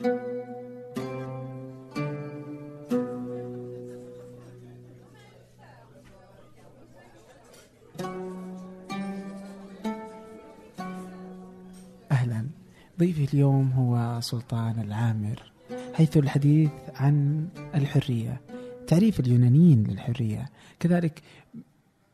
أهلا. ضيفي اليوم هو سلطان العامر حيث الحديث عن الحرية تعريف اليونانيين للحرية. كذلك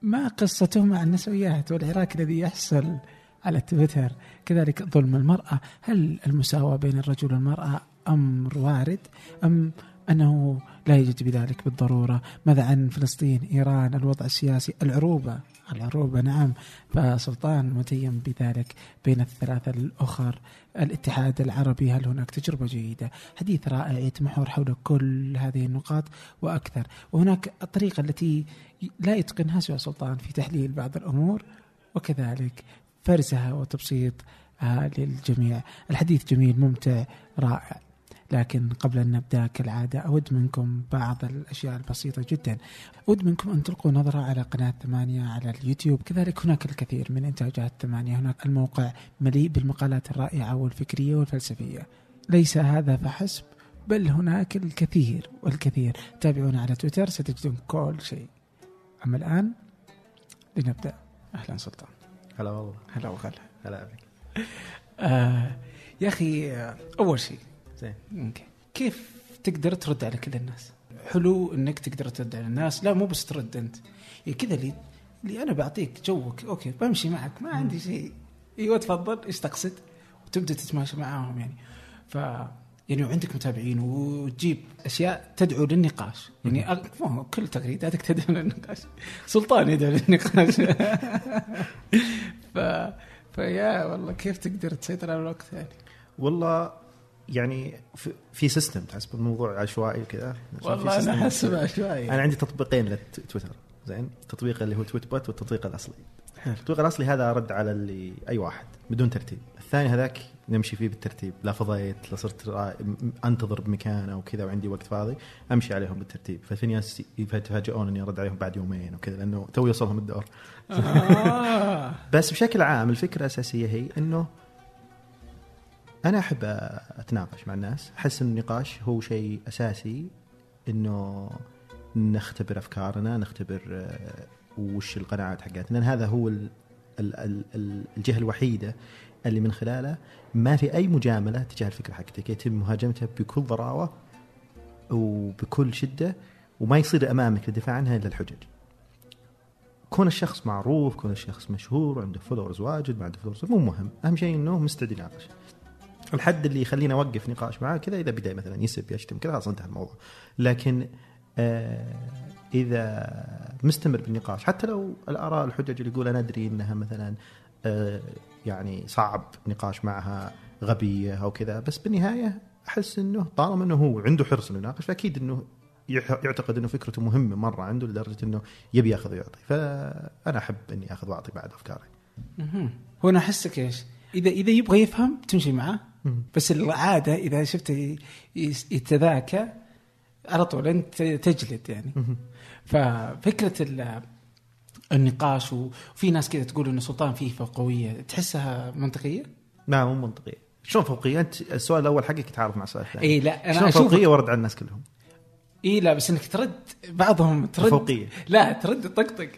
ما قصتهم مع النسويات والعراك الذي يحصل على تويتر. كذلك ظلم المرأة. هل المساواة بين الرجل والمرأة أمر وارد أم أنه لا يوجد بذلك بالضرورة؟ ماذا عن فلسطين إيران الوضع السياسي العروبة؟ العروبة نعم. فسلطان متيم بذلك بين الثلاثة الأخر. الاتحاد العربي هل هناك تجربة جيدة؟ حديث رائع يتمحور حول كل هذه النقاط وأكثر. وهناك الطريقة التي لا يتقنها سوى سلطان في تحليل بعض الأمور وكذلك فرزها وتبسيط آه، للجميع. الحديث جميل ممتع رائع. لكن قبل أن نبدأ كالعادة أود منكم بعض الأشياء البسيطة جدا. أود منكم أن تلقوا نظرة على قناة ثمانية على اليوتيوب. كذلك هناك الكثير من إنتاجات ثمانية. هناك الموقع مليء بالمقالات الرائعة والفكرية والفلسفية. ليس هذا فحسب بل هناك الكثير والكثير. تابعونا على تويتر ستجدون كل شيء. أما الآن لنبدأ. أهلا سلطان. هلا والله هلا وغلا هلا بك آه يا أخي آه، أول شيء زين okay كيف تقدر ترد على كل الناس؟ حلو إنك تقدر ترد على الناس، لا مو بس ترد أنت. يعني كذا اللي اللي أنا بعطيك جوك، okay بمشي معك ما عندي شيء. أيوه تفضل إيش تقصد؟ وتبدأ تتماشى معاهم يعني. ف يعني وعندك متابعين وتجيب أشياء تدعو للنقاش، يعني مو كل تغريداتك تدعو للنقاش. سلطان يدعو للنقاش. ف فيا والله كيف تقدر تسيطر على الوقت يعني؟ والله يعني في, في system تحسب الموضوع عشوائي وكذا والله أنا. احسبها شوي أنا عندي تطبيقين للتويتر زين التطبيق اللي هو Tweetbot والتطبيق الأصلي. التطبيق الأصلي هذا رد على اللي أي واحد بدون ترتيب الثاني هذاك نمشي فيه بالترتيب. لا فضيت لا صرت أنتظر بمكان أو كذا وعندي وقت فاضي أمشي عليهم بالترتيب. ففي ناس يتفاجئون إني أرد عليهم بعد يومين وكذا لأنه تو يوصلهم الدور. آه. بس بشكل عام الفكرة الأساسية هي إنه أنا أحب أتناقش مع الناس. أحس ان النقاش هو شيء أساسي إنه نختبر أفكارنا نختبر آه، وش القناعات حقتنا. هذا هو ال- ال- ال- ال- الجهة الوحيدة اللي من خلاله ما في أي مجاملة تجاه الفكرة حقتك. يتم مهاجمتها بكل ضراوة وبكل شدة وما يصير أمامك للدفاع عنها إلا الحجج. كون الشخص معروف كون الشخص مشهور عنده followers واجد ما عنده followers مو مهم. أهم شيء إنه مستعد يناقش. الحد اللي يخليني أوقف نقاش معاه كذا إذا بدأ مثلا يسب يشتم كذا خلاص انتهى الموضوع. لكن آه إذا مستمر بالنقاش حتى لو الآراء الحجج اللي يقول أنا أدري إنها مثلا يعني صعب نقاش معها غبية أو كذا. بس بالنهاية أحس إنه طالما إنه هو عنده حرص انه يناقش فأكيد إنه يعتقد إنه فكرته مهمة مرة عنده لدرجة إنه يبي يأخذ ويعطي. فأنا أحب إني أخذ وأعطي بعد أفكاري. هو أنا أحسك إيش؟ إذا إذا يبغى يفهم تمشي معاه بس العادة إذا شفته يتذاكى على طول أنت تجلد يعني. ففكرة ال- النقاش وفي ناس كذا تقول انه سلطان فيه فوقويه تحسها منطقية؟ لا مو منطقية. شلون فوقية؟ أنت السؤال الأول حقك يتعارض مع السؤال الثاني. اي لا أنا شلون فوقية وارد على الناس كلهم؟ اي لا بس إنك ترد بعضهم ترد فوقية. لا ترد طقطق.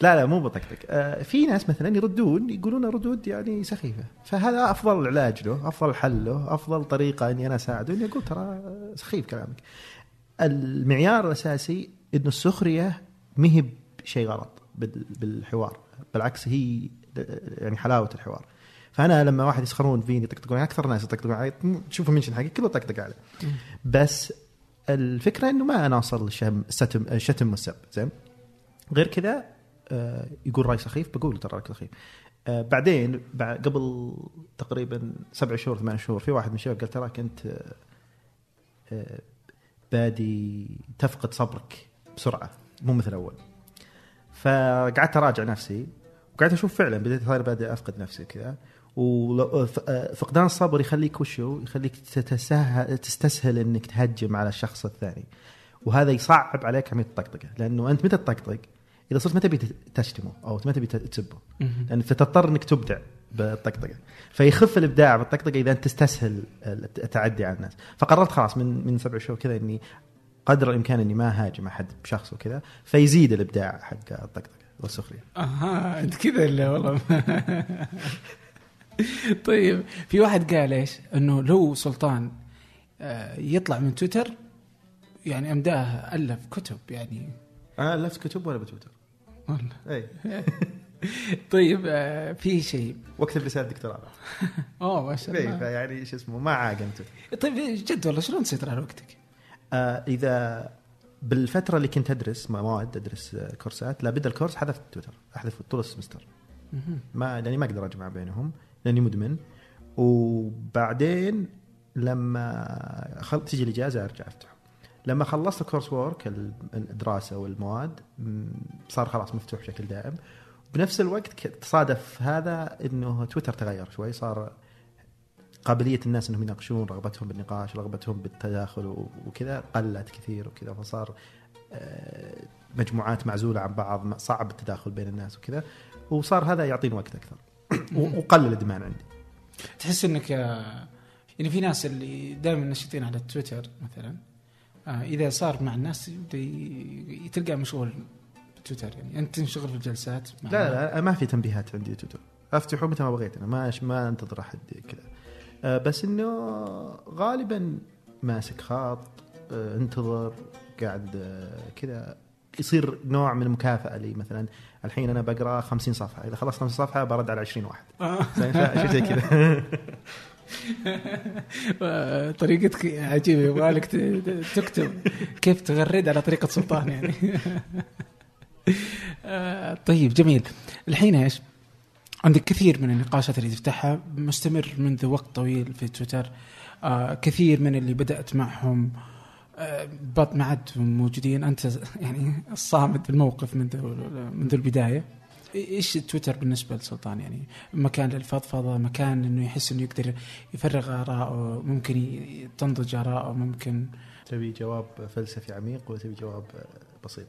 لا لا مو بطقطق. آه في ناس مثلا يردون يقولون ردود يعني سخيفة. فهذا أفضل علاج له أفضل حل له أفضل طريقة إني أنا أساعده إني أقول ترى سخيف كلامك. المعيار الأساسي انه السخرية ما هي بشيء غلط. بالحوار بالعكس هي يعني حلاوة الحوار. فأنا لما واحد يسخرون فيني يطقطقون أكثر ناس يطقطقون علي تشوف المنشن حقي كله طقطق عليه بس الفكرة إنه ما أنا أوصل الشتم الشتم والسب زين؟ غير كذا آه، يقول رأي سخيف بقول ترى رأيك سخيف. آه، بعدين بعد قبل تقريبا سبع شهور ثمان شهور في واحد من الشباب قال تراك أنت آه، بادي تفقد صبرك بسرعة مو مثل اول فقعدت أراجع نفسي وقعدت أشوف فعلا بديت صار بادئ أفقد نفسي كذا وفقدان الصبر يخليك وشو يخليك تتسهل تستسهل إنك تهجم على الشخص الثاني. وهذا يصعب عليك عمليه الطقطقه لأنه أنت متى تطقطق؟ إذا صرت ما تبي تشتمه أو ما تبي تسبه. لأن فتضطر إنك تبدع بالطقطقة. فيخف الإبداع بالطقطقة إذا أنت تستسهل التعدي على الناس. فقررت خلاص من من سبع شهور كذا إني قدر الإمكان إني ما هاجم أحد بشخص وكذا فيزيد الإبداع حق الطقطقه والسخرية. أها أنت كذا اللي والله. طيب في واحد قال إيش؟ إنه لو سلطان آه، يطلع من تويتر يعني أمداه ألف كتب يعني. أنا ألفت كتب ولا بتويتر؟ والله. اي طيب آه، في شيء. واكتب رساله دكتوراه. أوه ما شاء الله. فيعني شو اسمه؟ ما عاقمت طيب جد والله شلون تسيطر على وقتك؟ آه إذا بالفترة اللي كنت أدرس مواد أدرس آه، كورسات لا بدا الكورس حذفت تويتر أحذف طول السمستر. ما لأني ما أقدر أجمع بينهم لأني مدمن. وبعدين لما خل... تجي الإجازة أرجع أفتح. لما خلصت الكورس وورك ال- الدراسة والمواد صار خلاص مفتوح بشكل دائم. بنفس الوقت تصادف هذا إنه تويتر تغير شوي صار قابلية الناس أنهم يناقشون رغبتهم بالنقاش رغبتهم بالتداخل وكذا قلت كثير وكذا. فصار آه، مجموعات معزولة عن بعض صعب التداخل بين الناس وكذا. وصار هذا يعطيني وقت أكثر. و- وقلل الادمان عندي. تحس إنك آه، يعني في ناس اللي دائما نشيطين على تويتر مثلا آه، إذا صار مع الناس يبدأ تلقى مشغول بتويتر. يعني أنت تنشغل في الجلسات مع لا لا ما في تنبيهات عندي تويتر. أفتحه متى ما بغيت أنا. ما ما أنتظر أحد كذا. بس إنه غالبا ماسك خاط آه، انتظر قاعد آه، كذا يصير نوع من المكافأة لي. مثلا الحين أنا بقرأ 50 صفحة إذا خلصت 50 صفحة برد على 20 واحد. آه. شيء زي كذا. آه، طريقتك عجيبة يبغالك ت- ت- تكتب كيف تغرد على طريقة سلطان يعني. آه، طيب جميل. الحين إيش؟ عندك كثير من النقاشات اللي تفتحها مستمر منذ وقت طويل في تويتر. آه، كثير من اللي بدأت معهم آه، بط ما عاد موجودين. أنت يعني الصامد بالموقف منذ منذ البداية. إيش تويتر بالنسبة لسلطان؟ يعني مكان للفضفضة مكان إنه يحس إنه يقدر يفرغ اراءه ممكن تنضج اراءه ممكن. تبي جواب فلسفي عميق ولا تبي جواب بسيط؟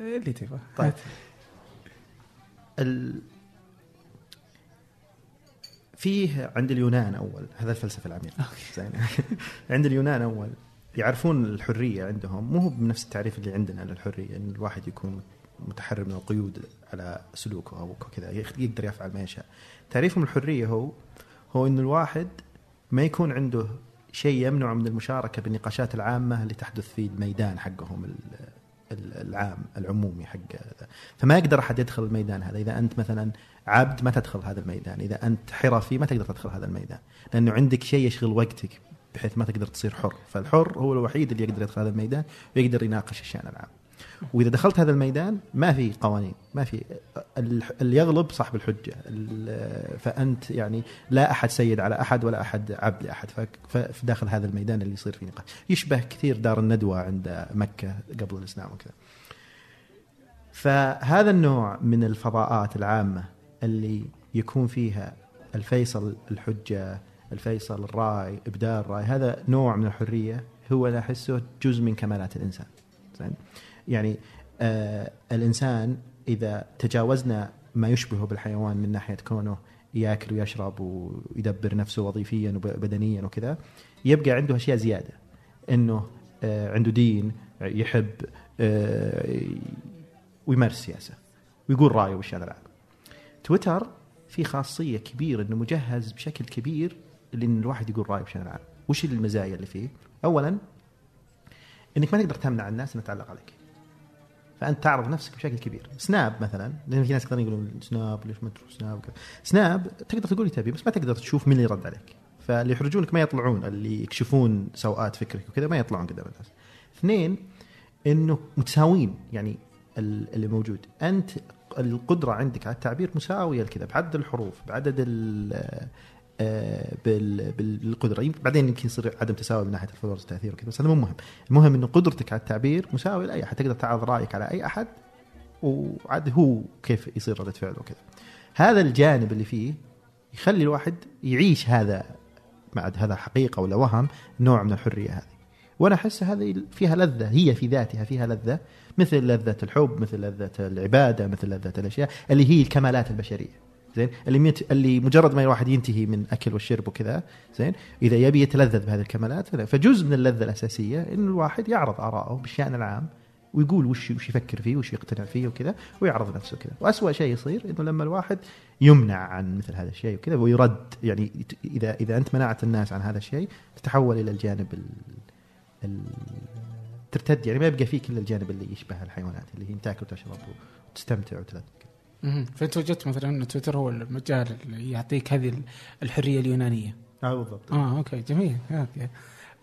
اللي تبغى. طيب. فيه عند اليونان أول. هذا الفلسفة العميقة. زين. عند اليونان أول. يعرفون الحرية عندهم. مو هو بنفس التعريف اللي عندنا للحريه إن الواحد يكون متحرر من القيود على سلوكه أو كذا يقدر يفعل ما يشاء. تعريفهم الحرية هو هو إن الواحد ما يكون عنده شيء يمنع من المشاركة بالنقاشات العامة اللي تحدث في الميدان حقهم العام العمومي حق. فما يقدر أحد يدخل الميدان هذا. إذا أنت مثلا عبد ما تدخل هذا الميدان. إذا أنت حرفي ما تقدر تدخل هذا الميدان. لأنه عندك شيء يشغل وقتك بحيث ما تقدر تصير حر. فالحر هو الوحيد اللي يقدر يدخل هذا الميدان ويقدر يناقش الشأن العام. وإذا دخلت هذا الميدان ما في قوانين ما في ال- اللي يغلب صاحب الحجة ال- فأنت يعني لا أحد سيد على أحد ولا أحد عبد لأحد ف- ففي داخل هذا الميدان اللي يصير فيه نقاش. يشبه كثير دار الندوة عند مكة قبل الإسلام وكذا. فهذا النوع من الفضاءات العامة اللي يكون فيها الفيصل الحجة الفيصل الرأي ابداء الرأي هذا نوع من الحرية هو أنا احسه جزء من كمالات الإنسان. زين؟ يعني آه الإنسان إذا تجاوزنا ما يشبهه بالحيوان من ناحية كونه ياكل ويشرب ويدبر نفسه وظيفيا وبدنيا وكذا يبقى عنده أشياء زيادة إنه آه عنده دين يحب آه ويمارس سياسة ويقول رأيه بالشارع العام. تويتر في خاصية كبيرة إنه مجهز بشكل كبير لأن الواحد يقول رأيه بالشارع العام. وش المزايا اللي فيه؟ اولا إنك ما تقدر تمنع الناس انها تعلق عليك. فأنت تعرض نفسك بشكل كبير. سناب مثلا لأن في ناس كثيرين يقولون سناب ليش ما تروح سناب وكذا. سناب تقدر تقول تبي بس ما تقدر تشوف مين اللي يرد عليك. فاللي يحرجونك ما يطلعون اللي يكشفون سوءات فكرك وكذا ما يطلعون قدام الناس. اثنين إنه متساويين يعني ال- اللي موجود. أنت القدرة عندك على التعبير مساوية لكذا بعدد الحروف بعدد بالقدرة. يمكن بعدين يمكن يصير عدم تساوي من ناحية الفولورز والتأثير وكذا بس هذا مو مهم. المهم انه قدرتك على التعبير مساويه لأي أحد تقدر تعرض رأيك على أي أحد وعاد هو كيف يصير ردة فعله وكذا. هذا الجانب اللي فيه يخلي الواحد يعيش هذا بعد هذا حقيقه ولا وهم نوع من الحرية هذه. وأنا أحس هذه فيها لذة هي في ذاتها فيها لذة مثل لذة الحب مثل لذة العبادة مثل لذة الأشياء اللي هي الكمالات البشرية. زين اللي ميت اللي مجرد ما الواحد ينتهي من أكل والشرب وكذا زين إذا يبي يتلذذ بهذه الكمالات. فجزء من اللذة الأساسية إن الواحد يعرض آراءه بالشأن العام ويقول وش وش يفكر فيه وش يقتنع فيه وكذا ويعرض نفسه كذا وأسوأ شيء يصير إنه لما الواحد يمنع عن مثل هذا الشيء وكذا ويرد يعني اذا إذا أنت منعت الناس عن هذا الشيء تتحول إلى الجانب ال ال ترتد يعني ما يبقى فيك إلا الجانب اللي يشبه الحيوانات اللي هي تاكل وتشرب وتستمتع وتلذذ. فانت وجدت مثلا ان تويتر هو المجال اللي يعطيك هذه الحرية اليونانية. آه بالضبط. آه okay جميل. okay.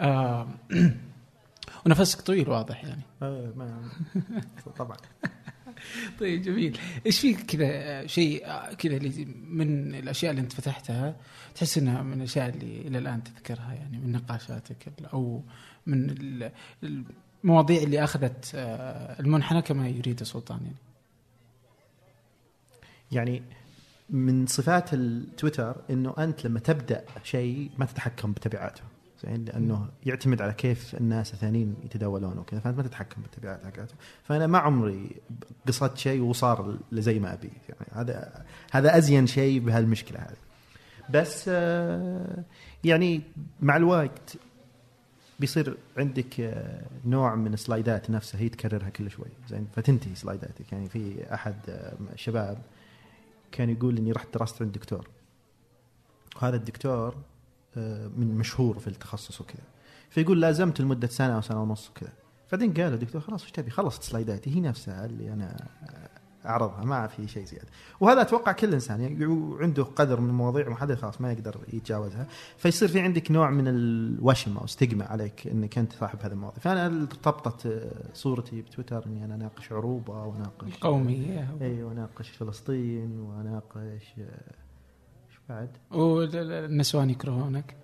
آه ونفسك طويل واضح يعني. آه ما طبعا. طيب جميل. إيش في كذا آه، شيء آه، كذا من الأشياء اللي أنت فتحتها تحس إنها من الأشياء اللي إلى الآن تذكرها يعني من نقاشاتك أو من ال- المواضيع اللي أخذت آه، المنحنى كما يريد السلطان يعني؟ يعني من صفات التويتر إنه أنت لما تبدأ شيء ما تتحكم بتبعاته زين؟ لأنه يعتمد على كيف الناس الثانيين يتداولون وكذا فأنت ما تتحكم بالتبعات حقته فأنا ما عمري قصدت شيء وصار زي ما أبي يعني هذا هذا أزين شيء بهالمشكلة هذه. بس آه، يعني مع الوقت بيصير عندك آه، نوع من السلايدات نفسها هي تكررها كل شوي زين؟ فتنتهي سلايداتك. يعني في أحد آه، الشباب كان يقول إني رحت درست عند دكتور وهذا الدكتور آه، من مشهور في التخصص وكذا. فيقول لازمت لمدة سنة أو سنة ونص وكذا. بعدين قال الدكتور خلاص وش تبي؟ خلصت سلايداتي. هي نفسها اللي أنا أعرضها ما في شيء زيادة. وهذا أتوقع كل إنسان يعني عنده قدر من المواضيع محدد خلاص ما يقدر يتجاوزها. فيصير في عندك نوع من الوشم أو ستيغما عليك إنك أنت صاحب هذه المواضيع. فأنا ارتبطت صورتي بتويتر إني أنا أناقش عروبة وأناقش قوميه اي وأناقش فلسطين وأناقش إيش بعد؟ والنسوان يكرهونك.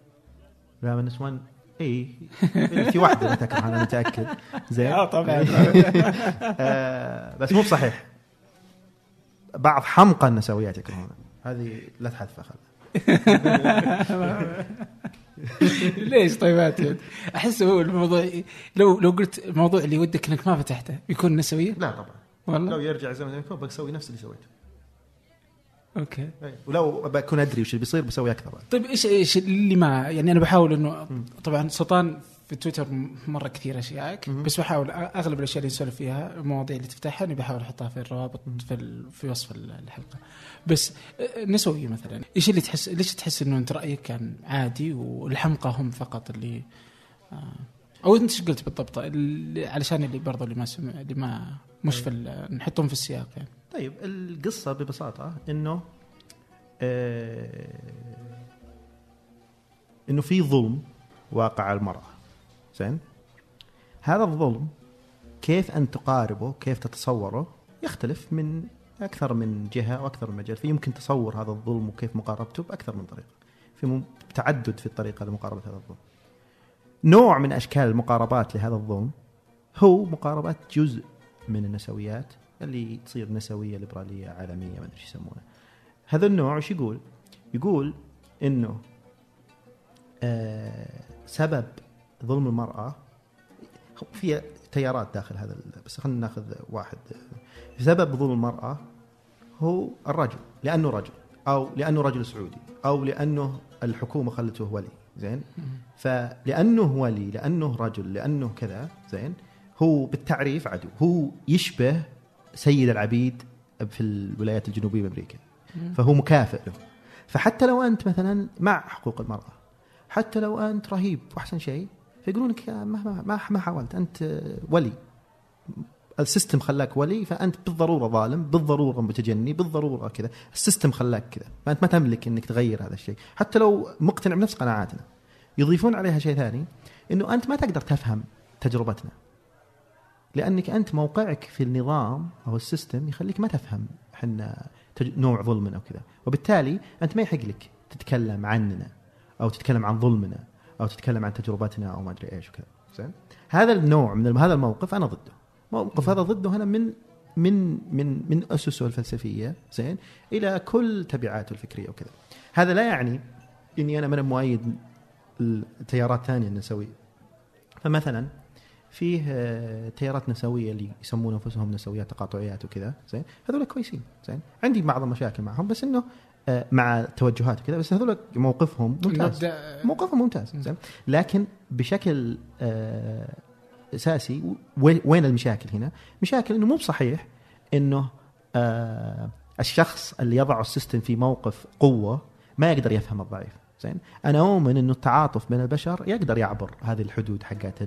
لا النسوان اي في واحدة لا تكره أنا متأكد. زين. آه طبعا. آه بس مو بصحيح. بعض حمقى النسويات يكرهونه هذه لا تحذفها خلها ليش طيب؟ أحس هو الموضوع لو لو قلت الموضوع اللي ودك إنك ما فتحته بيكون نسوية؟ لا طبعا. لو والله يرجع الزمن يكون بسوي نفس اللي سويته. أوكي. أي. ولو بكون أدري وش اللي بيصير بسوي أكثر طيب إيش إيش اللي ما يعني أنا بحاول إنه طبعا سلطان في تويتر مرة كثير اشيائك. بس بحاول أغلب الأشياء اللي نسولف فيها المواضيع اللي تفتحها إني بحاول أحطها في الروابط في ال- في وصف ال- الحلقة. بس نسوي مثلا إيش اللي تحس ليش تحس إنه أنت رأيك كان عادي والحمقى هم فقط اللي آه، أو أنت إيش قلت بالضبط؟ اللي علشان اللي برضو اللي ما سمع اللي ما مش في ال- نحطهم في السياق يعني. طيب القصة ببساطة إنه آه إنه في ظلم واقع على المرأة. زين هذا الظلم كيف انت تقاربه كيف تتصوره يختلف من أكثر من جهة وأكثر من مجال فيمكن تصور هذا الظلم وكيف مقاربته بأكثر من طريقة في تعدد في الطريقة لمقاربة هذا الظلم نوع من أشكال المقاربات لهذا الظلم هو مقاربات جزء من النسويات اللي تصير نسوية ليبرالية عالمية ما أدري إيش يسمونها. هذا النوع إيش يقول؟ يقول إنه آه سبب ظلم المرأة. في تيارات داخل هذا بس خلينا ناخذ واحد. سبب ظلم المرأة هو الرجل لأنه رجل أو لأنه رجل سعودي أو لأنه الحكومة خلته ولي زين؟ فلانه ولي لأنه رجل لأنه كذا زين؟ هو بالتعريف عدو. هو يشبه سيد العبيد في الولايات الجنوبية بأمريكا. فهو مكافئ له. فحتى لو أنت مثلا مع حقوق المرأة حتى لو أنت رهيب وأحسن شيء فيقولون لك ما ما ما, حاولت أنت ولي. ال system خلاك ولي فأنت بالضرورة ظالم بالضرورة متجني بالضرورة كذا. ال system خلاك كذا. فأنت ما تملك إنك تغير هذا الشيء. حتى لو مقتنع بنفس قناعاتنا. يضيفون عليها شيء ثاني إنه أنت ما تقدر تفهم تجربتنا. لأنك أنت موقعك في النظام أو السيستم يخليك ما تفهم إحنا نوع ظلمنا وكذا. وبالتالي أنت ما يحق لك تتكلم عننا أو تتكلم عن ظلمنا. أو تتكلم عن تجربتنا أو ما أدري إيش وكذا. زين؟ هذا النوع من هذا الموقف أنا ضده. موقف هذا ضده أنا من من من من اسسه الفلسفية زين؟ إلى كل تبعاته الفكرية وكذا. هذا لا يعني إني أنا من مؤيد التيارات ثانية النسويه فمثلا فيه آه، تيارات نسوية اللي يسمون أنفسهم نسويات تقاطعيات وكذا زين؟ هذول كويسين زين؟ عندي بعض المشاكل معهم بس إنه مع توجهات وكذا بس هذول موقفهم ممتاز نبدأ موقفهم ممتاز زين لكن بشكل آه، أساسي وين المشاكل هنا؟ مشاكل إنه مو بصحيح إنه آه، الشخص اللي يضع السيستم في موقف قوة ما يقدر يفهم الضعيف زين أنا أؤمن إنه التعاطف بين البشر يقدر يعبر هذه الحدود حقت.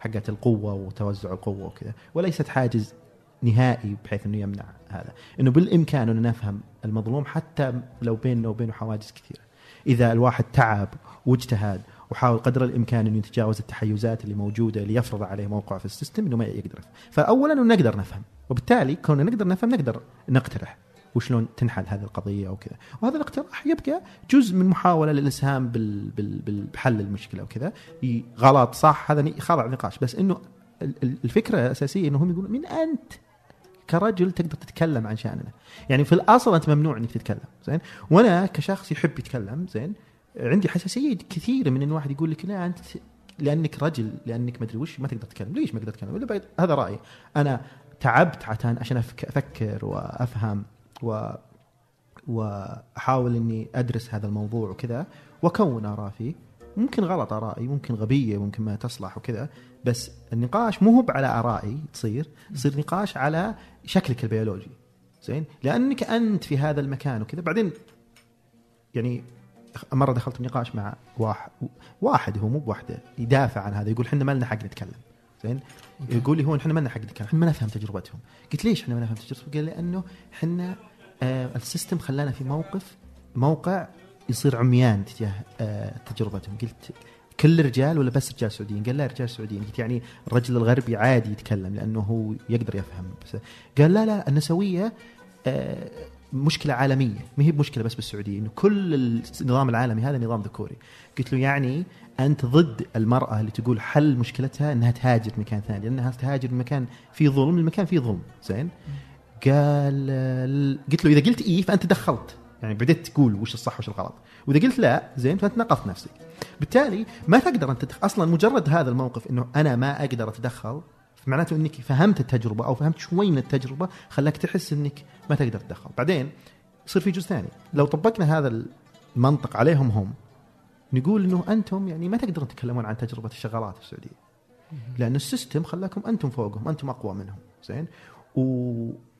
حقت القوة وتوزع القوة وكذا وليست حاجز نهائي بحيث إنه يمنع هذا. إنه بالإمكان إنه نفهم المظلوم حتى لو بيننا وبينه حواجز كثيرة. إذا الواحد تعب واجتهد وحاول قدر الإمكان إنه يتجاوز التحيزات اللي موجودة اللي يفرض عليه موقع في السيستم إنه ما يقدر. فاولا إنه نقدر نفهم. وبالتالي كوننا نقدر نفهم نقدر نقترح وشلون تنحل هذه القضية وكذا وهذا الاقتراح يبقى جزء من محاولة للإسهام بال بال بحل المشكلة وكذا غلط صح هذا خاضع نقاش. بس إنه ال- ال- الفكرة الأساسية إنه هم يقولون من أنت كرجل تقدر تتكلم عن شأننا. يعني في الأصل أنت ممنوع إنك تتكلم زين؟ وأنا كشخص يحب يتكلم زين؟ عندي حساسية كثيرة من إن واحد يقول لك لا أنت لأنك رجل لأنك مدري وش ما تقدر تتكلم. ليش ما أقدر أتكلم؟ هذا رأيي. أنا تعبت عشان عشان أفكر وأفهم و وأحاول إني أدرس هذا الموضوع وكذا واكون آراء فيه. ممكن غلط آرائي ممكن غبية ممكن ما تصلح وكذا بس النقاش مو هو على آرائي تصير يصير نقاش على شكلك البيولوجي. زين؟ لأنك أنت في هذا المكان وكذا. بعدين يعني مرة دخلت نقاش مع واحد واحد هو مو بوحده يدافع عن هذا يقول إحنا ما لنا حق نتكلم. زين؟ يقول لي هو إحنا ما لنا حق نتكلم إحنا ما نفهم تجربتهم. قلت ليش إحنا ما نفهم تجربتهم؟ قال لأنه إحنا آه السيستم خلانا في موقف موقع يصير عميان تجاه آه تجربتهم. قلت كل رجال ولا بس رجال سعوديين؟ قال لا رجال سعوديين، قلت يعني الرجل الغربي عادي يتكلم لأنه هو يقدر يفهم. بس قال لا لا النسوية آه، مشكلة عالمية. ما هي بمشكلة بس بالسعودية إنه كل النظام العالمي هذا نظام ذكوري. قلت له يعني أنت ضد المرأة اللي تقول حل مشكلتها إنها تهاجر مكان ثاني لأنها تهاجر مكان فيه ظلم المكان فيه ظلم. زين؟ قال آه، قلت له إذا قلت اي فأنت دخلت. يعني بديت تقول وش الصح وش الغلط. وإذا قلت لا زين فأنت نقصت نفسك. بالتالي ما تقدر انت تدخل أصلا مجرد هذا الموقف إنه أنا ما أقدر أتدخل معناته إنك فهمت التجربة أو فهمت شوي من التجربة خلاك تحس إنك ما تقدر تتدخل بعدين يصير في جزء ثاني. لو طبقنا هذا المنطق عليهم هم نقول إنه أنتم يعني ما تقدرون تتكلمون عن تجربة الشغالات في السعودية. لأن السيستم خلاكم أنتم فوقهم أنتم أقوى منهم. زين؟ و...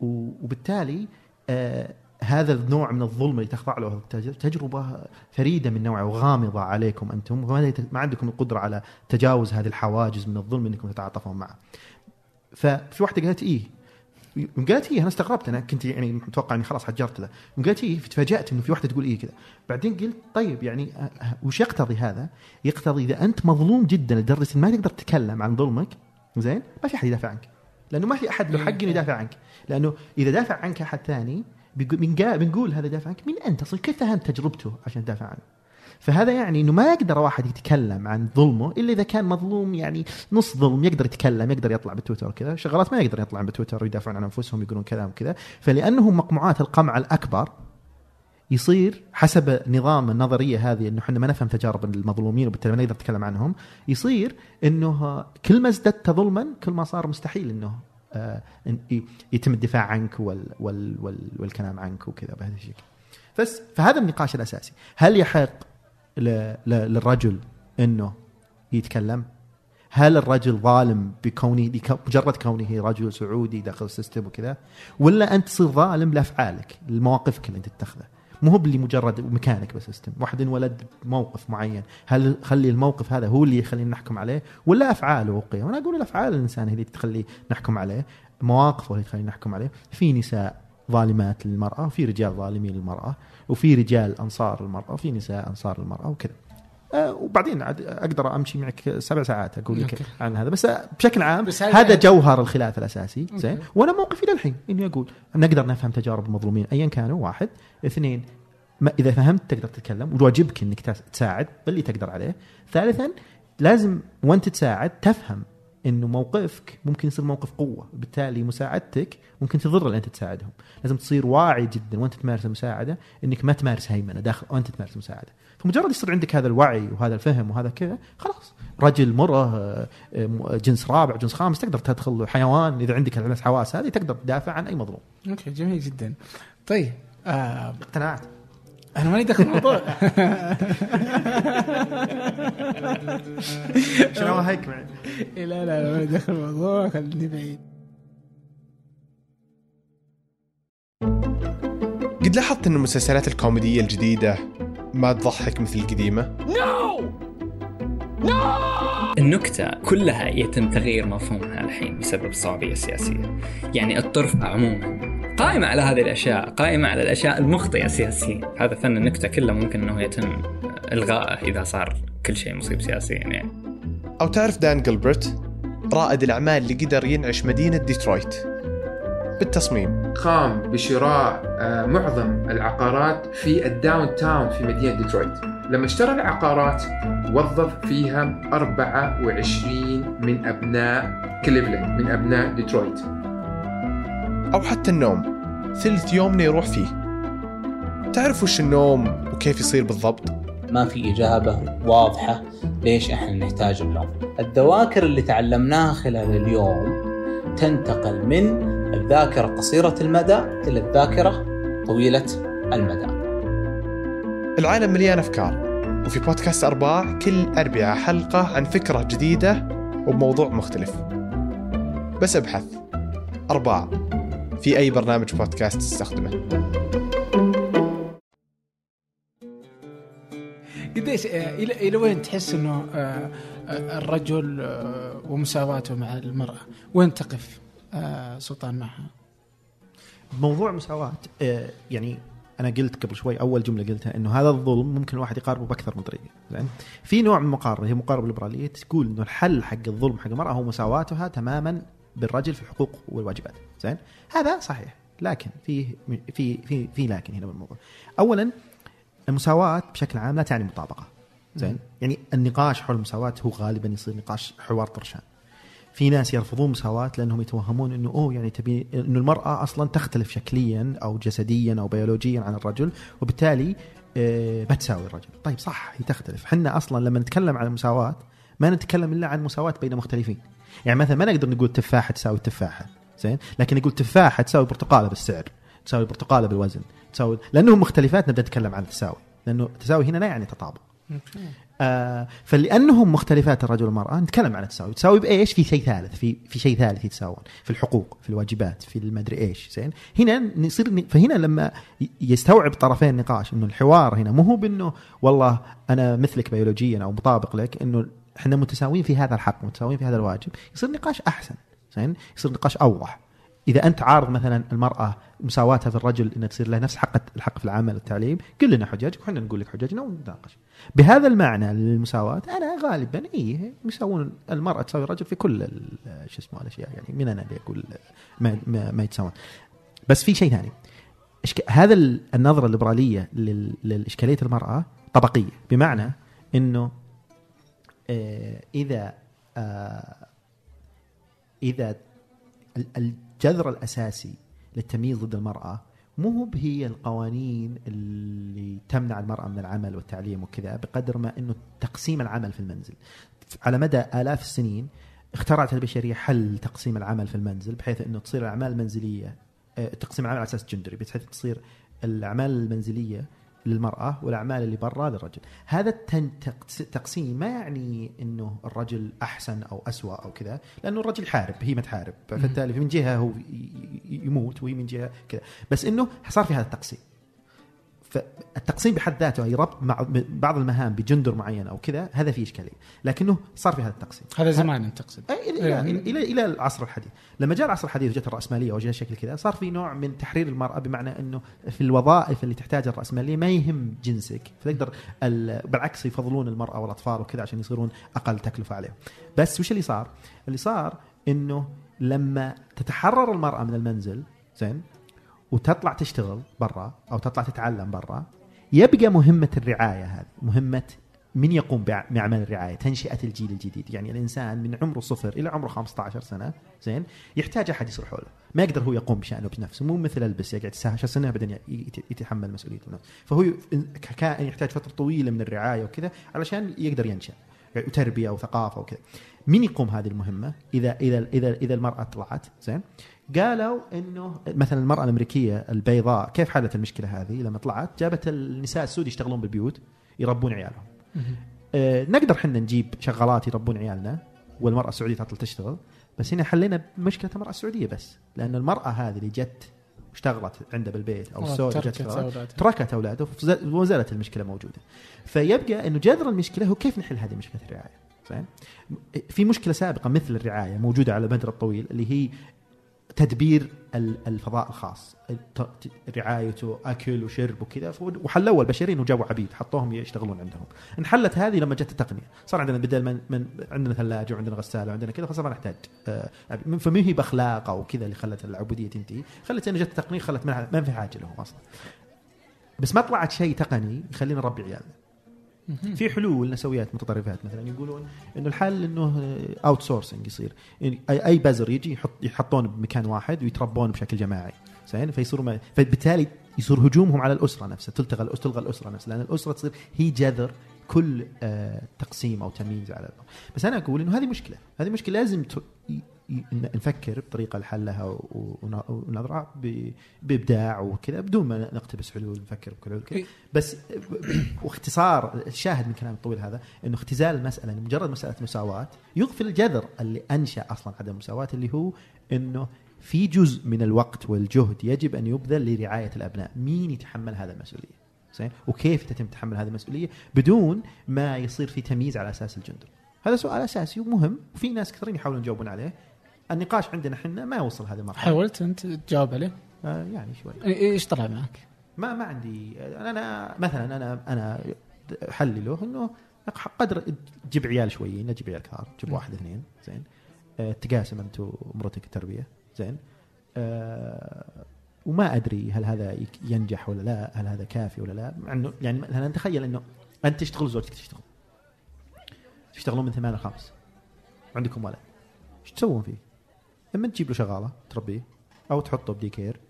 و... وبالتالي آه هذا النوع من الظلم اللي تخضع له تجربة فريدة من نوعها وغامضة عليكم أنتم. وما يت- ما عندكم القدرة على تجاوز هذه الحواجز من الظلم إنكم تتعاطفون معه. ففي واحدة قالت إيه. يوم قالت إيه أنا استغربت أنا كنت يعني متوقع إني خلاص حجرت له. يوم قالت إيه تفاجأت إنه في واحدة تقول إيه كذا. بعدين قلت طيب يعني آه، آه، وش يقتضي هذا؟ يقتضي إذا أنت مظلوم جدا لدرجة ما تقدر تتكلم عن ظلمك زين؟ ما في أحد يدافع عنك. لأنه ما في أحد له حق إنه يدافع عنك. لأنه إذا دافع عنك أحد ثاني بنقول هذا دافع عنك. مين أنت أصلا كيف فهمت تجربته عشان تدافع عنه فهذا يعني إنه ما يقدر واحد يتكلم عن ظلمه إلا إذا كان مظلوم يعني نص ظلم يقدر يتكلم يقدر يطلع بتويتر وكذا. شغلات ما يقدر يطلع بتويتر ويدافعون عن أنفسهم يقولون كذا وكذا. فلانهم مقموعات القمع الأكبر يصير حسب نظام النظرية هذه إنه إحنا ما نفهم تجارب المظلومين وبالتالي ما نقدر نتكلم عنهم يصير إنه كل ما ازددت ظلما كل ما صار مستحيل إنه يتم الدفاع عنك وال وال وال والكلام عنك وكذا بهذا الشكل. بس فهذا النقاش الأساسي، هل يحق للرجل إنه يتكلم؟ هل الرجل ظالم بكونه بك- مجرد كونه رجل سعودي داخل السيستم وكذا؟ ولا أنت تصير ظالم لأفعالك، لمواقفك اللي أنت تتخذها؟ مو هو اللي مجرد مكانك بالسيستم، واحد انولد بموقف معين، هل خلي الموقف هذا هو اللي يخلينا نحكم عليه؟ ولا أفعاله وقيمه؟ أنا أقول الأفعال الإنسان هي اللي تخلي نحكم عليه، مواقفه اللي تخلينا نحكم عليه، في نساء ظالمات للمرأة، وفي رجال ظالمين للمرأة، وفي رجال أنصار للمرأة، وفي نساء أنصار للمرأة وكذا. أه وبعدين أقدر أمشي معك سبع ساعات أقول لك. عن هذا. بس بشكل عام بس هذا جوهر الخلاف الأساسي. زين؟ وأنا موقفي للحين إني أقول نقدر نفهم تجارب المظلومين ايا كانوا. واحد. اثنين ما إذا فهمت تقدر تتكلم وواجبك إنك تس- تساعد باللي تقدر عليه. ثالثا لازم وأنت تساعد تفهم إنه موقفك ممكن يصير موقف قوة. بالتالي مساعدتك ممكن تضر اللي أنت تساعدهم. لازم تصير واعي جدا وأنت تمارس المساعدة إنك ما تمارس هيمنة داخل وأنت تمارس المساعدة. فمجرد يصير عندك هذا الوعي وهذا الفهم وهذا كذا خلاص. رجل مرة آه، آه، جنس رابع جنس خامس تقدر تدخل حيوان. إذا عندك الحواس هذه تقدر تدافع عن أي مظلوم. أوكي جميل جدا. طيب آه اقتنعت. أنا ماني داخل الموضوع. شنو هيك معي إيه، لا لا لا ماني داخل الموضوع خليني بعيد. قد لاحظت أن المسلسلات الكوميدية الجديدة ما تضحك مثل القديمة؟ النكتة كلها يتم تغيير مفهومها الحين بسبب الصعوبية السياسية يعني الطرفة عموما قائمة على هذه الأشياء قائمة على الأشياء المخطئة سياسيا. هذا فن النكتة كله ممكن أنه يتم إلغائه إذا صار كل شيء مصيب سياسيا يعني. أو تعرف دان جلبرت رائد الأعمال اللي قدر ينعش مدينة ديترويت. بالتصميم. قام بشراء آه، معظم العقارات في ال downtown في مدينة ديترويت. لما اشترى العقارات وظف فيها 24 من أبناء كليفلاند من أبناء ديترويت. أو حتى النوم. ثلث يومنا يروح فيه. تعرف وش النوم وكيف يصير بالضبط؟ ما في إجابة واضحة ليش إحنا نحتاج النوم الذواكر اللي تعلمناها خلال اليوم تنتقل من الذاكرة قصيرة المدى إلى الذاكرة طويلة المدى. العالم مليان أفكار وفي بودكاست أرباع كل أربعة حلقة عن فكرة جديدة وبموضوع مختلف. بس أبحث. أرباع. في أي برنامج بودكاست تستخدمه. قديش آه، إلى إلى وين تحس إنه آه، آه، الرجل ومساواته مع المرأة؟ وين تقف سلطان معها؟ موضوع مساواة آه، يعني أنا قلت قبل شوي أول جملة قلتها إنه هذا الظلم ممكن الواحد يقاربه بأكثر من طريقة زين؟ في نوع من المقاربه هي مقاربة الليبراليه تقول إنه الحل حق الظلم حق المرأة هو مساواتها تماما بالرجل في الحقوق والواجبات زين؟ هذا صحيح لكن في في في في لكن هنا بالموضوع. اولا المساواة بشكل عام لا تعني مطابقة. زين؟ يعني النقاش حول المساواة هو غالبا يصير نقاش حوار طرشان. في ناس يرفضون مساواة لأنهم يتوهمون أنه أوه يعني تبي أنه المرأة أصلا تختلف شكليا أو جسديا أو بيولوجيا عن الرجل وبالتالي آه، ما تساوي الرجل. طيب صح هي تختلف حنا أصلا لما نتكلم عن المساواة ما نتكلم إلا عن مساواة بين مختلفين. يعني مثلا ما نقدر نقول تفاحة تساوي تفاحة زين؟ لكن نقول تفاحة تساوي برتقالة بالسعر تساوي برتقالة بالوزن. تساوي لأنهم مختلفات نبدأ نتكلم عن التساوي لأنه التساوي هنا لا يعني تطابق آه فلأنهم مختلفات الرجل والمرأة نتكلم عن التساوي، التساوي بإيش؟ في شيء ثالث في في شيء ثالث يتساوون، في الحقوق، في الواجبات، في المدري إيش، زين؟ هنا نصير فهنا لما يستوعب طرفين النقاش إنه الحوار هنا مو هو بإنه والله أنا مثلك بيولوجيا أو مطابق لك إنه إحنا متساويين في هذا الحق، متساويين في هذا الواجب، يصير نقاش أحسن، زين؟ يصير نقاش أوضح. إذا أنت عارض مثلا المرأة مساواتها في الرجل انها تصير لها نفس حق الحق في العمل والتعليم قل لنا حججك وحنا نقول لك حججنا ونتناقش بهذا المعنى للمساواة أنا غالبا اي يساوون المرأة تساوي الرجل في كل شو اسمه الأشياء يعني من أنا اللي أقول ما, ما, ما يتساوون بس في شيء ثاني. هذا ال- النظرة الليبرالية لل... للإشكالية المرأة طبقية بمعنى إنه آه إذا آه إذا ال- الجذر الأساسي للتمييز ضد المرأة مو هي القوانين اللي تمنع المرأة من العمل والتعليم وكذا بقدر ما إنه تقسيم العمل في المنزل. على مدى آلاف السنين اخترعت البشرية حل تقسيم العمل في المنزل بحيث إنه تصير الأعمال المنزلية آه، تقسيم العمل على أساس جندري بحيث تصير الأعمال المنزلية للمرأة والأعمال اللي برا للرجل. هذا التقسيم ما يعني أنه الرجل أحسن أو أسوأ أو كذا لأنه الرجل يحارب هي ما تحارب. فبالتالي من جهة هو يموت وهي من جهة كذا. بس أنه صار في هذا التقسيم. فالتقسيم بحد ذاته اي ربط مع بعض المهام بجندر معين أو كذا هذا فيه إشكالية. لكنه صار في هذا التقسيم. هذا زمان انت تقصد إلى يعني- إلى إلى, إلى العصر الحديث. لما جاء العصر الحديث وجت الرأسمالية وجاء شكل كذا صار في نوع من تحرير المرأة بمعنى إنه في الوظائف اللي تحتاجها الرأسمالية ما يهم جنسك. فتقدر ال- بالعكس يفضلون المرأة والأطفال وكذا عشان يصيرون أقل تكلفة عليهم. بس وش اللي صار؟ اللي صار إنه لما تتحرر المرأة من المنزل زين وتطلع تشتغل برا أو تطلع تتعلم برا يبقى مهمة الرعاية هذه. مهمة من يقوم باعمال الرعاية تنشئة الجيل الجديد. يعني الإنسان من عمره صفر إلى عمره 15 سنة زين؟ يحتاج أحد يصلحه له. ما يقدر هو يقوم بشأنه بنفسه. مو مثل ألبس يقعد 19 سنة يت- يتحمل مسؤوليته بنفسه فهو ككائن يحتاج فترة طويلة من الرعاية وكذا علشان يقدر ينشأ وتربية وثقافة وكذا. مين يقوم هذه المهمة؟ اذا اذا اذا إذا المرأة طلعت زين؟ قالوا إنه مثلا المرأة الأمريكية البيضاء كيف حلت المشكلة هذه لما طلعت جابت النساء السود يشتغلون بالبيوت يربون عيالهم آه نقدر إحنا نجيب شغالات يربون عيالنا والمرأة السعودية تطلع تشتغل بس هنا حلينا مشكلة المرأة السعودية بس لأن المرأة هذه اللي جت اشتغلت عنده بالبيت أو السعوديه جت تركت اولاده وما زالت المشكلة موجودة. فيبقى إنه جذر المشكلة هو كيف نحل هذه مشكلة الرعاية. زين؟ في مشكلة سابقة مثل الرعاية موجودة على المدى الطويل اللي هي تدبير ال- الفضاء الخاص. رعايته أكل وشرب وكذا. وحلوا البشريين وجابوا عبيد. حطوهم يشتغلون عندهم. انحلت هذه لما جت التقنية. صار عندنا بدل من, من عندنا ثلاجة وعندنا غسالة وعندنا كذا فصار نحتاج آه،. فما هي بأخلاق أو كذا اللي خلت العبودية تنتهي؟ خلت انه جت التقنية خلت ما في حاجة لهم أصلا. بس ما طلعت شيء تقني يخلينا نربي عيالنا. في حلول نسويات متطرفات مثلا يقولون إنه الحل إنه outsourcing يصير اي بزر يجي يحط يحطون بمكان واحد ويتربون بشكل جماعي. زين؟ فيصيروا فبالتالي يصير هجومهم على الأسرة نفسها. تلتغى تلغى الأسرة نفسها. لأن الأسرة تصير هي جذر كل آه، تقسيم أو تمييز على. بس أنا أقول إنه هذه مشكلة. هذه مشكلة لازم نفكر بطريقة لحلها ونبدع بإبداع وكذا بدون ما نقتبس حلول نفكر بحلول كذا إيه. بس واختصار الشاهد من كلام الطويل هذا إنه اختزال المسألة إنه مجرد مسألة مساواة يغفل الجذر اللي أنشأ أصلا عدم المساواة اللي هو إنه في جزء من الوقت والجهد يجب أن يبذل لرعاية الأبناء، مين يتحمل هذه المسؤولية؟ زين؟ وكيف تتم تحمل هذه المسؤولية بدون ما يصير في تمييز على أساس الجندر؟ هذا سؤال أساسي ومهم وفي ناس كثيرين يحاولون يجاوبون عليه. النقاش عندنا إحنا ما وصل هذه المرحلة. حاولت أنت تجاوب عليه آه يعني شوي. إيش طلع معك؟ ما ما عندي أنا مثلا أنا أنا حلي له إنه قدر تجيب عيال شويين تجيب عيال كثار تجيب. واحد اثنين زين آه، تقاسم أنت ومرتك التربية زين آه، وما أدري هل هذا ينجح ولا لا هل هذا كافي ولا لا مع إنه يعني مثلا تخيل إنه أنت تشتغل وزوجتك تشتغل تشتغلون من ثمان لخمس عندكم ولد إيش تسوون فيه؟ اما تجيب له شغالة تربيه أو تحطه بدي كير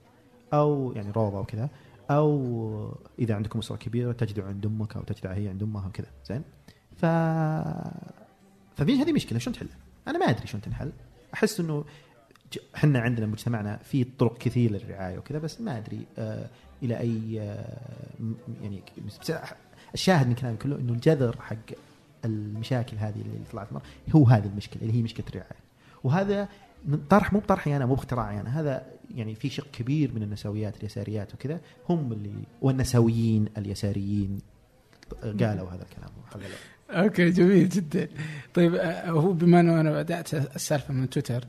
أو يعني روضة وكذا أو إذا عندكم اسره كبيرة تجدوا عند أمك أو تجدع هي عند أمها وكذا زين؟ ف ففي هذه مشكلة شلون تحلها؟ أنا ما أدري شلون تنحل. أحس إنه إحنا عندنا مجتمعنا في طرق كثير للرعاية وكذا بس ما أدري آه إلى أي آه يعني الشاهد من كلامي كله إنه الجذر حق المشاكل هذه اللي طلعت مر هو هذه المشكلة اللي هي مشكلة الرعاية. وهذا طرح مو بطرحي أنا مو باختراعي أنا هذا يعني في شق كبير من النسويات اليساريات وكذا. هم اللي والنسويين اليساريين قالوا هذا الكلام. أوكي جميل جدا. طيب آه، هو بما إنه أنا بدأت السالفة من تويتر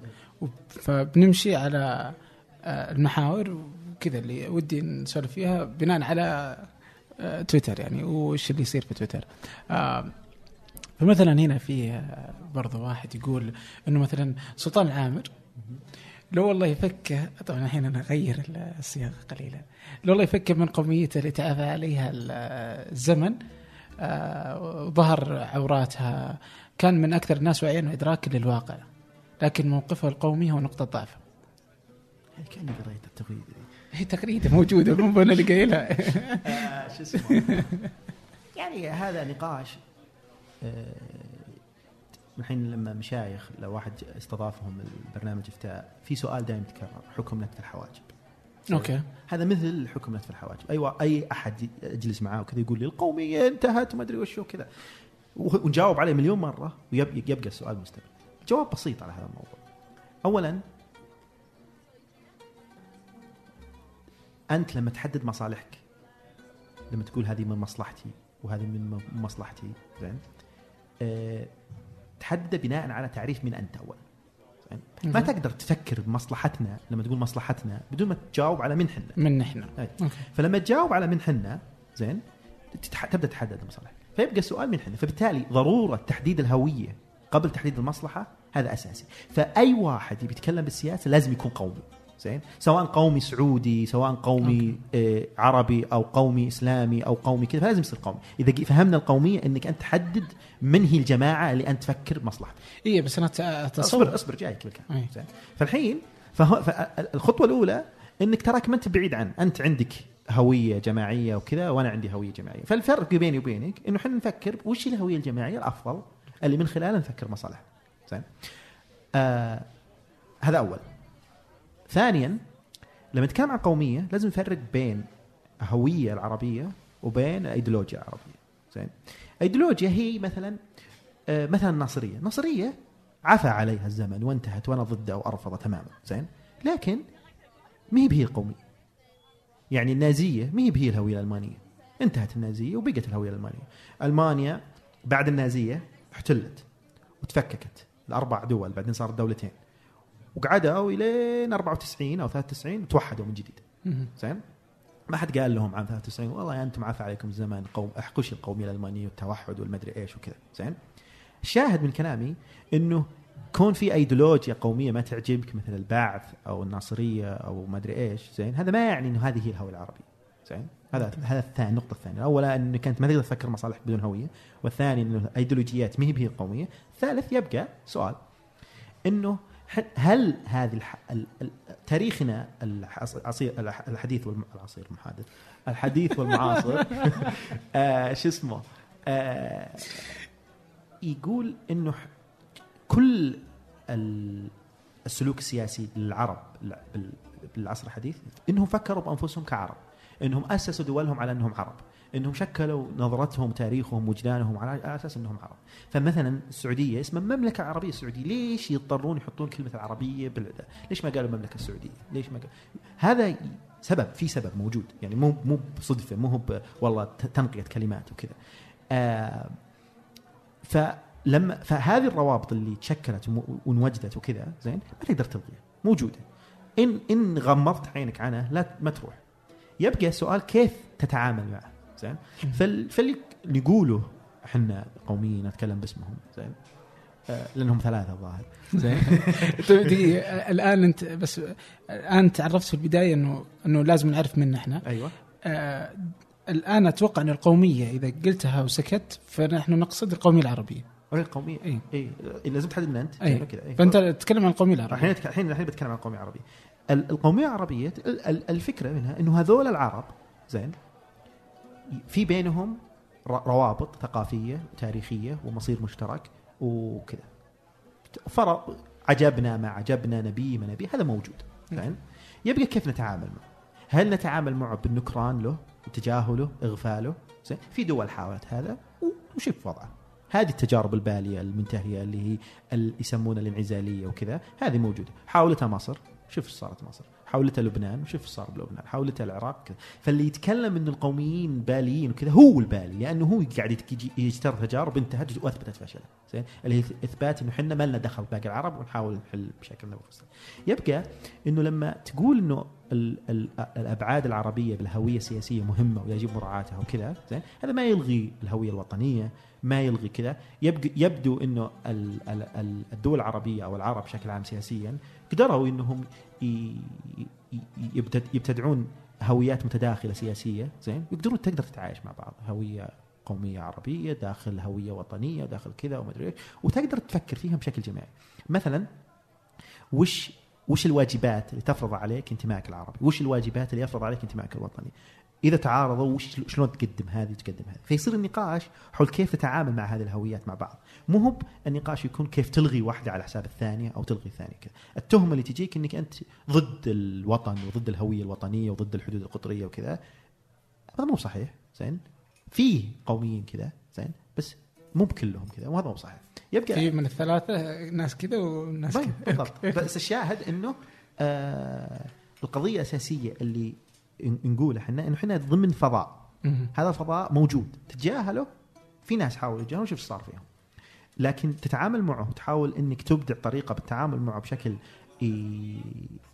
فبنمشي على آه، المحاور وكذا اللي ودي نسولف فيها بناء على آه، تويتر يعني. وش اللي يصير في تويتر؟ فمثلا هنا في آه، برضه واحد يقول إنه مثلا سلطان العامر لو والله يفكه طبعا الحين أنا اغير الصياغة قليلا لو والله يفكه من قوميته اللي تعافى عليها ال- الزمن آه، وظهر عوراتها كان من أكثر الناس وعيا وادراكا للواقع لكن موقفه القومي هو نقطة ضعفه. كأني قريت التغريده. هي تغريده موجودة مو أنا اللي قايلها. آه، شو اسمه؟ يعني هذا نقاش آه، الحين لما مشايخ لو واحد استضافهم البرنامج افتاء في سؤال دائما يتكرر حكم نتف الحواجب. أوكي. هذا مثل حكم نتف الحواجب. اي أي أحد اجلس معاه وكذا يقول لي القوميه انتهت وما أدري وش وكذا. ونجاوب عليه مليون مرة ويبقى السؤال مستمر. جواب بسيط على هذا الموضوع. اولا أنت لما تحدد مصالحك لما تقول هذه من مصلحتي وهذه من مصلحتي زين؟ أه تحدده بناء على تعريف من أنت اولا زين ما. تقدر تفكر بمصلحتنا لما تقول مصلحتنا بدون ما تجاوب على من حنا. من. أوكي. فلما تجاوب على من حنا زين تبدأ تحدد المصالح فيبقى السؤال من حنا. فبالتالي ضرورة تحديد الهوية قبل تحديد المصلحة هذا أساسي. فأي واحد يبي يتكلم بالسياسة لازم يكون قومي زين؟ سواء قومي سعودي سواء قومي آه عربي أو قومي إسلامي أو قومي كذا فلازم يصير قومي. إذا فهمنا القومية إنك أنت تحدد من هي الجماعة اللي أنت تفكر بمصلحتها اي بس أنا ت- أتصور. اصبر اصبر جايك بالكلام. أي. زين. فالحين فهو فالخطوه الأولى إنك تراك ما أنت بعيد عن أنت عندك هوية جماعية وكذا وأنا عندي هوية جماعية. فالفرق بيني وبينك إنه إحنا نفكر وش الهوية الجماعية الأفضل اللي من خلاله نفكر مصالح. زين. آه هذا أول. ثانيا لما نتكلم عن قومية لازم نفرق بين الهويه العربية وبين الايديولوجيا العربية. زين. ايديولوجيا هي مثلا آه مثلا الناصرية. الناصرية عفى عليها الزمن وانتهت وأنا ضدها وارفضها تماما. زين. لكن ما هي بهي القومية. يعني النازية ما هي بهي الهوية الألمانية. انتهت النازية وبقت الهوية الألمانية. ألمانيا بعد النازية احتلت وتفككت. الأربع دول بعدين صارت دولتين. وقعدوا إلين 94 أو 93 توحدوا من جديد. زين؟ ما حد قال لهم عام 93 والله يا أنتم عفى عليكم الزمان قوم احكوش القوميه الالمانيه والتوحد والمدري إيش وكذا. زين؟ الشاهد من كلامي إنه كون في أيديولوجيا قومية ما تعجبك مثل البعث أو الناصرية أو ما أدري إيش زين؟ هذا ما يعني إنه هذه هي الهوية العربية. زين؟ هذا هذا الثاني النقطة الثانية. اولا انك انت ما تقدر تفكر مصالح بدون هوية والثاني إنه الايديولوجيات ما هي بهي القومية. الثالث يبقى سؤال إنه هل هذه الح... ال... ال... تاريخنا العصير الح- الحديث والعصير المحادث الحديث والمعاصر. آه شو اسمه؟ آه يقول إنه كل ال- السلوك السياسي للعرب الع- بال- بالعصر الحديث إنهم فكروا بأنفسهم كعرب. إنهم أسسوا دولهم على إنهم عرب. إنهم شكلوا نظرتهم تاريخهم وجدانهم على أساس إنهم عرب. فمثلا السعودية اسمها المملكة العربية السعودية ليش يضطرون يحطون كلمة العربية بال... ليش ما قالوا المملكه السعودية؟ ليش ما قالوا هذا سبب في سبب موجود يعني مو مو بصدفة مو والله تنقية كلمات وكذا. آه فلما فهذه الروابط اللي تشكلت وانوجدت وكذا زين ما تقدر تلغيها موجودة. ان إن غمضت عينك عنها لا ما تروح. يبقى سؤال كيف تتعامل معه زين؟ فال- فاللي اللي يقولوا إحنا قوميين نتكلم باسمهم زين؟ آه لأنهم ثلاثة الظاهر. زين؟ طيب دقيقة الآن أنت بس الآن تعرفت في البداية إنه إنه لازم نعرف من إحنا. أيوه. آه الآن أتوقع إن القومية إذا قلتها وسكت فنحن نقصد القومية العربية. القومية. اي إيه. لازم تحددنا أنت اي كذا. فأنت تتكلم عن القومية العربية. الحين الحين بتكلم عن القومية العربية. ال- القومية العربية ال- ال- الفكرة منها إنه هذول العرب زين؟ في بينهم روابط ثقافية وتاريخيه ومصير مشترك وكذا. فرق عجبنا ما عجبنا نبي ما نبي هذا موجود. زين يبقى كيف نتعامل معه؟ هل نتعامل معه بالنكران له وتجاهله إغفاله؟ زين في دول حاولت هذا وشوف وضعه. هذه التجارب البالية المنتهية اللي هي اللي يسمونها الانعزالية وكذا هذه موجودة. حاولتها مصر شوف إيش صارت مصر. حاولتها لبنان وشوف صار بلبنان حاولتها العراق كذا. فاللي يتكلم إن القوميين باليين وكذا هو البالي لأنه هو قاعد يجترى تجارب انتهت وأثبتت فشلها زين؟ اللي هي إثبات إنه إحنا ما لنا دخل باقي العرب ونحاول نحل بشكلنا بنفسنا يبقى إنه لما تقول إنه ال ال الأبعاد العربية بالهوية السياسية مهمة ويجب مراعاتها وكذا زين؟ هذا ما يلغي الهوية الوطنية ما يلغي كذا. يبدو إنه ال- ال- ال- الدول العربية أو العرب بشكل عام سياسيا قدروا إنهم يبتدعون هويات متداخلة سياسية زين؟ يقدرون تقدر تتعايش مع بعض. هوية قومية عربية داخل هوية وطنية داخل كذا وما أدري إيش. وتقدر تفكر فيها بشكل جماعي مثلا وش وش الواجبات اللي تفرض عليك انتمائك العربي؟ وش الواجبات اللي يفرض عليك انتمائك الوطني؟ إذا تعارضوا وش شلون تقدم هذه وتقدم هذه؟ فيصير النقاش حول كيف تتعامل مع هذه الهويات مع بعض. مو هو النقاش يكون كيف تلغي واحدة على حساب الثانية أو تلغي الثانية كذا. التهمة اللي تجيك إنك أنت ضد الوطن وضد الهوية الوطنية وضد الحدود القطرية وكذا هذا مو صحيح زين؟ في قوميين كذا زين؟ بس مو بكلهم كذا وهذا مو صحيح. يبقى في من الثلاثة ناس كذا وناس طيب، كذا. بالضبط. بس الشاهد إنه آه القضية الأساسية اللي نقولها إحنا إنه إحنا ضمن فضاء. هذا الفضاء موجود. تتجاهله في ناس حاولوا يتجاهلوا شوف إيش صار فيهم. لكن تتعامل معه وتحاول إنك تبدع طريقة بالتعامل معه بشكل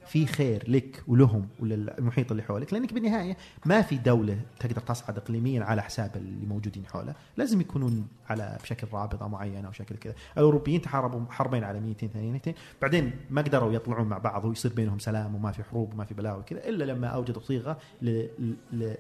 في خير لك ولهم وللمحيط اللي حولك لأنك بالنهاية ما في دولة تقدر تصعد اقليميا على حساب اللي موجودين حوله. لازم يكونون على بشكل رابطة معينة أو شكل كذا. الأوروبيين تحاربوا حربين عالميتين ثانيتين بعدين ما قدروا يطلعون مع بعض ويصير بينهم سلام وما في حروب وما في بلاوي كذا إلا لما أوجدوا صيغة ل... ل... ل...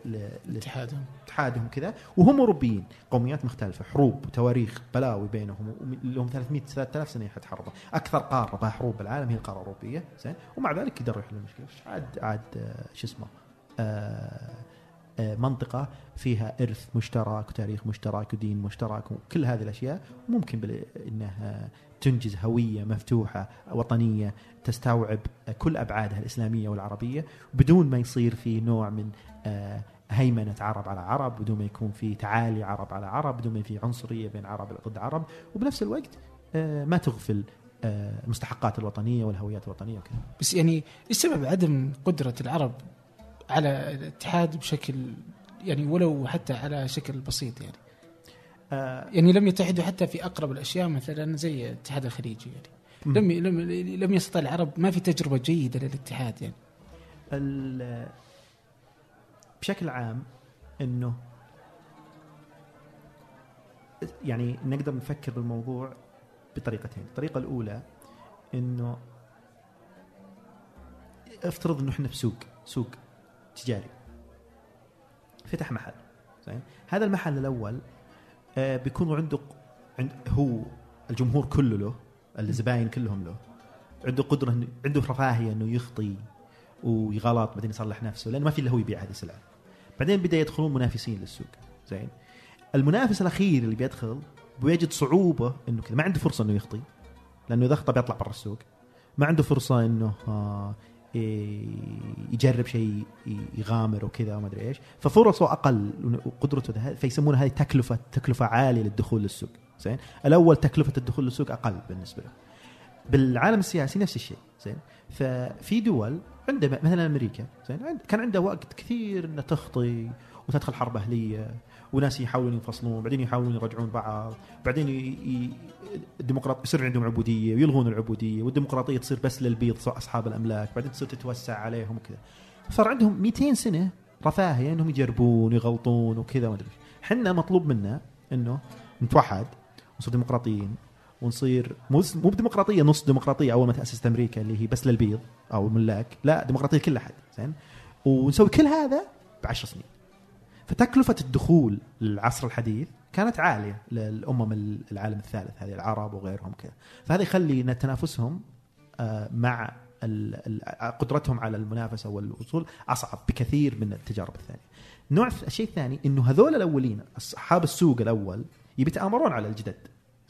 ل... اتحادهم. كذا. وهم أوروبيين قوميات مختلفة حروب وتواريخ بلاوي بينهم لهم 300 3000 سنة يتحاربوا أكثر قارة بها حروب بالعالم هي القارة الأوروبية زين. ومع ذلك قدروا يحلوا المشكلة. عاد عاد شو اسمه آه آه، منطقة فيها إرث مشترك وتاريخ مشترك ودين مشترك وكل هذه الأشياء ممكن أنها تنجز هوية مفتوحة وطنية تستوعب كل أبعادها الإسلامية والعربية بدون ما يصير في نوع من آه، هيمنة عرب على عرب بدون ما يكون في تعالي عرب على عرب بدون ما في عنصرية بين عرب ضد عرب وبنفس الوقت ما تغفل المستحقات الوطنية والهويات الوطنية وكذا. بس يعني إيش سبب عدم قدرة العرب على الاتحاد بشكل يعني ولو حتى على شكل بسيط يعني. آه، يعني لم يتحدوا حتى في أقرب الأشياء مثلا زي الاتحاد الخليجي يعني. لم لم لم يستطع العرب ما في تجربة جيدة للاتحاد يعني. بشكل عام إنه يعني نقدر نفكر بالموضوع بطريقتين، الطريقة الأولى إنه افترض إنه إحنا في سوق، تجاري. فتح محل زين؟ هذا المحل الأول آه بيكون عنده عند هو الجمهور كله له، الزباين كلهم له. عنده قدرة إنه- عنده رفاهية إنه يخطي ويغلط بعدين يصلح نفسه لأنه ما في إلا هو يبيع هذه السلعة. بعدين بدأ يدخلون منافسين للسوق زين. المنافس الأخير اللي بيدخل بيجد صعوبة إنه كذا. ما عنده فرصة إنه يخطي لأنه إذا اخطا بيطلع برا السوق. ما عنده فرصة إنه آه، إيه، يجرب شيء يغامر وكذا وما أدري إيش. ففرصه أقل وقدرته فيسمونها هذه تكلفة تكلفة عالية للدخول للسوق. زين؟ الأول تكلفة الدخول للسوق أقل بالنسبة له. بالعالم السياسي نفس الشيء. زين؟ ففي دول عندها مثلا أمريكا زين؟ كان عندها وقت كثير إنها تخطي وتدخل حرب أهلية. وناس يحاولون ينفصلون بعدين يحاولون يرجعون بعض بعدين ي... الديمقراط يصير عندهم عبودية ويلغون العبودية والديمقراطية تصير بس للبيض أصحاب الأملاك بعدين تصير تتوسع عليهم وكذا. صار عندهم 200 سنة رفاهية إنهم يجربون ويغلطون وكذا ما أدري. إحنا مطلوب منا إنه نتوحد ونصير ديمقراطيين ونصير مو بديمقراطية نص ديمقراطية أول ما تأسست أمريكا اللي هي بس للبيض أو الملاك لا ديمقراطية كل أحد زين؟ ونسوي كل هذا بعشر سنين. فتكلفة الدخول للعصر الحديث كانت عالية للأمم العالم الثالث هذه العرب وغيرهم كذا. فهذا يخلي إن تنافسهم آه، مع قدرتهم على المنافسة والوصول أصعب بكثير من التجارب الثانية. نوع الشيء الثاني إنه هذول الأولين أصحاب السوق الأول يبي يتآمرون على الجدد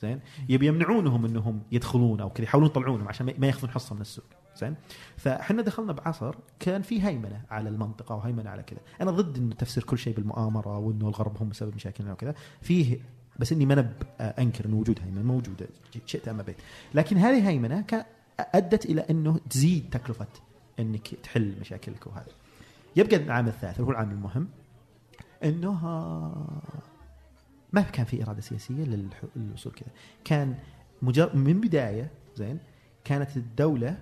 زين؟ يبي يمنعونهم إنهم يدخلون أو كذا يحاولون يطلعونهم عشان ما يأخذون حصه من السوق. زين. فاحنا دخلنا بعصر كان في هيمنة على المنطقة وهيمنة على كذا. أنا ضد إنه تفسير كل شيء بالمؤامرة وإنه الغرب هم سبب مشاكلنا وكذا. فيه بس إني ما ب- أنكر إنه وجود هيمنة موجودة. شئت أم أبيت. لكن هذه هيمنة أدت إلى إنه تزيد تكلفة إنك تحل مشاكلك وهذا. يبقى العامل الثالث هو العامل المهم إنه آه، ما كان في إرادة سياسية للوصول كذا. كان مجرد من بداية زين كانت الدولة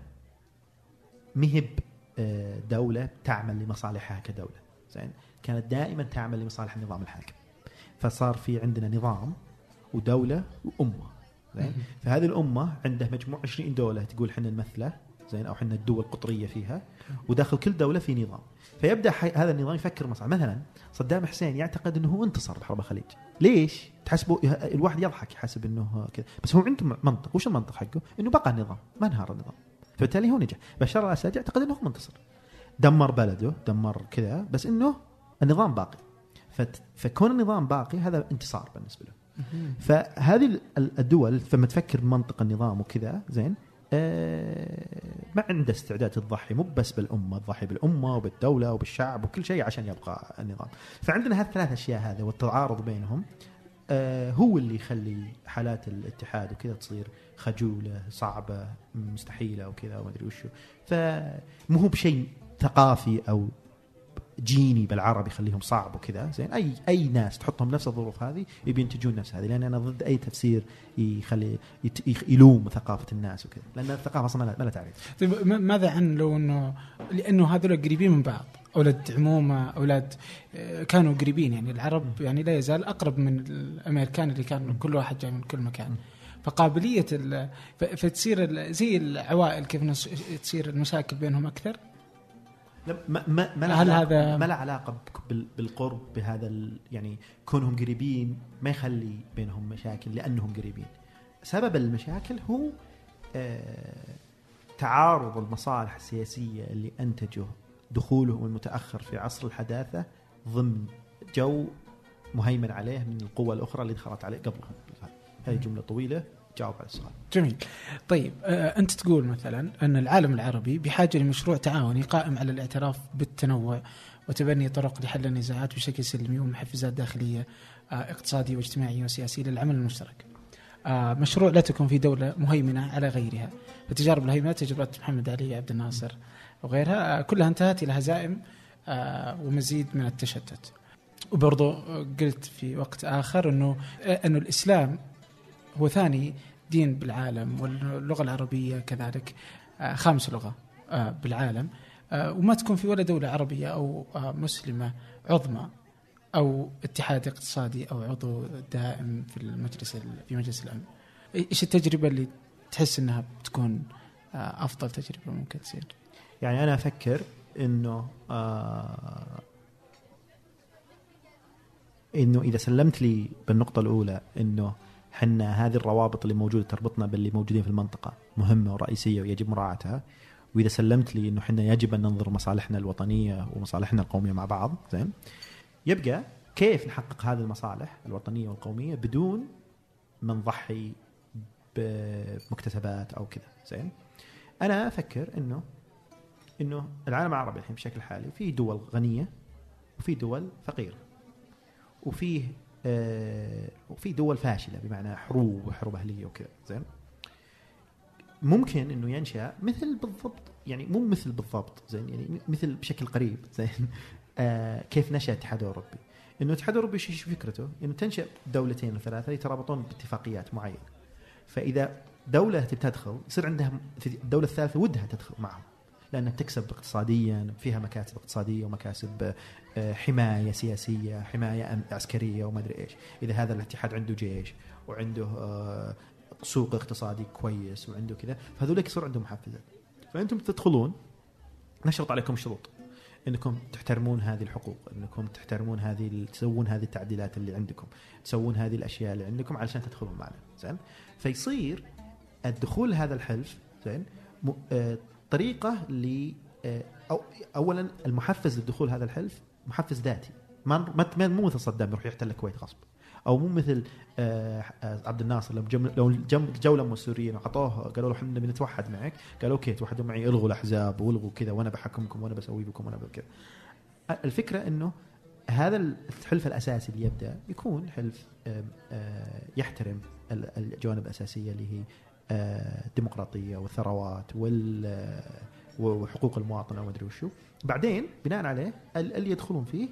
مهب آه، دولة تعمل لمصالحها كدولة. زين؟ كانت دائما تعمل لمصالح النظام الحاكم. فصار في عندنا نظام ودولة وأمة. زين؟ فهذه الأمة عندها مجموع 20 دولة تقول إحنا نمثله زين؟ أو إحنا الدول القطرية فيها. وداخل كل دولة في نظام. فيبدأ حي... هذا النظام يفكر مصالح. مثلا صدام حسين يعتقد إنه هو انتصر بحرب الخليج ليش؟ تحسبوا الواحد يضحك يحسب إنه كذا. بس هو عنده منطق. وش المنطق حقه؟ إنه بقى النظام ما انهار النظام. فبالتالي هو نجح. بشار الاسد يعتقد إنه هو منتصر. دمر بلده دمر كذا بس إنه النظام باقي. فت... فكون النظام باقي هذا انتصار بالنسبة له. فهذه ال- الدول لما تفكر بمنطق النظام وكذا زين آه ما عنده استعداد تضحي مو بس بالأمة تضحي بالأمة وبالدولة وبالشعب وكل شيء عشان يبقى النظام. فعندنا هالثلاث أشياء هذا والتعارض بينهم آه هو اللي يخلي حالات الاتحاد وكذا تصير خجولة صعبة مستحيلة وكذا وما أدري وشو فمو هو بشيء ثقافي أو جيني بالعربي يخليهم صعب وكذا. زين أي أي ناس تحطهم نفس الظروف هذه يبي ينتجون نفس هذه لأن أنا ضد أي تفسير يخلي يلوم ثقافة الناس وكذا. لأن الثقافة أصلا ما لها- تعريف. طيب م- ماذا عن لو إنه لأنه هذول قريبين من بعض أولاد عمومة أولاد آه، كانوا قريبين يعني العرب يعني لا يزال أقرب من الأمريكان اللي كان كل واحد جاي من كل مكان. فقابلية فتصير زي العوائل كيف تصير المشاكل بينهم أكثر؟ لا، ما ما ما هل هذا- ما لها علاقة بالقرب بهذا ال- يعني كونهم قريبين ما يخلي بينهم مشاكل لأنهم قريبين. سبب المشاكل هو آه تعارض المصالح السياسية اللي انتجه دخولهم المتأخر في عصر الحداثة ضمن جو مهيمن عليه من القوى الأخرى اللي دخلت عليه قبلهم. هذه جملة طويلة. جاوب على السؤال. جميل. طيب آه، أنت تقول مثلا أن العالم العربي بحاجة لمشروع تعاوني قائم على الاعتراف بالتنوع وتبني طرق لحل النزاعات بشكل سلمي ومحفزات داخلية آه، اقتصادية واجتماعية وسياسية للعمل المشترك. آه، مشروع لا تكون في دولة مهيمنة على غيرها. فتجارب الهيمنة تجربة محمد علي عبد الناصر وغيرها آه، كلها انتهت إلى هزائم آه، ومزيد من التشتت. وبرضو قلت في وقت آخر أنه أنه الإسلام هو ثاني دين بالعالم واللغة العربية كذلك آه، خامس لغة آه، بالعالم آه، وما تكون في ولا دولة عربية أو آه، مسلمة عظمى أو اتحاد اقتصادي أو عضو دائم في المجلس ال- في مجلس الأمن. إيش التجربة اللي تحس أنها بتكون أفضل تجربة ممكن تصير؟ يعني أنا أفكر إنه آه إنه إذا سلمت لي بالنقطة الأولى إنه حنا هذه الروابط اللي موجودة تربطنا باللي موجودين في المنطقة مهمة ورئيسية ويجب مراعاتها. وإذا سلمت لي إنه حنا يجب أن ننظر مصالحنا الوطنية ومصالحنا القومية مع بعض زين؟ يبقى كيف نحقق هذه المصالح الوطنية والقومية بدون ما نضحي بمكتسبات أو كذا زين؟ أنا أفكر انه إنه العالم العربي الحين بشكل حالي في دول غنية وفي دول فقيرة. وفيه وفي دول فاشلة بمعنى حروب وحروب أهلية وكذا زين؟ ممكن إنه ينشأ مثل بالضبط يعني مو مثل بالضبط زين؟ يعني مثل بشكل قريب زين؟ آه كيف نشأ الاتحاد الأوروبي؟ إنه الاتحاد الأوروبي إيش فكرته؟ إنه تنشأ دولتين وثلاثه يترابطون باتفاقيات معينة. فإذا دولة تبي تدخل يصير عندها الدولة الثالثه ودها تدخل معهم. لانها تكسب اقتصاديا فيها مكاسب اقتصادية ومكاسب آه، حماية سياسية حماية عسكرية وما أدري إيش. إذا هذا الاتحاد عنده جيش وعنده آه، سوق اقتصادي كويس وعنده كذا فهذول يصير عندهم محفزات فأنتم تدخلون نشرط عليكم شروط. إنكم تحترمون هذه الحقوق إنكم تحترمون هذه تسوون هذه التعديلات اللي عندكم تسوون هذه الأشياء اللي عندكم علشان تدخلون معنا. زين؟ فيصير الدخول هذا الحلف زين؟ طريقة ل آه، أو اولا المحفز للدخول هذا الحلف محفز ذاتي. ما مو مثل صدام يروح يحتل الكويت غصب. أو مو مثل آه، آه، عبد الناصر لما لو جم جو لما السوريين وعطوه قالوا له إحنا بنتوحد معك. قالوا أوكي توحدوا معي إلغوا الأحزاب وإلغوا كذا وأنا بحكمكم وأنا بسوي بكم وأنا كذا الفكرة إنه هذا الحلف الأساسي اللي يبدأ يكون حلف يحترم ال- الجوانب الأساسية اللي هي الديمقراطيه والثروات وال آه، وحقوق المواطن وما أدري وشو. بعدين بناء عليه ال- اللي يدخلون فيه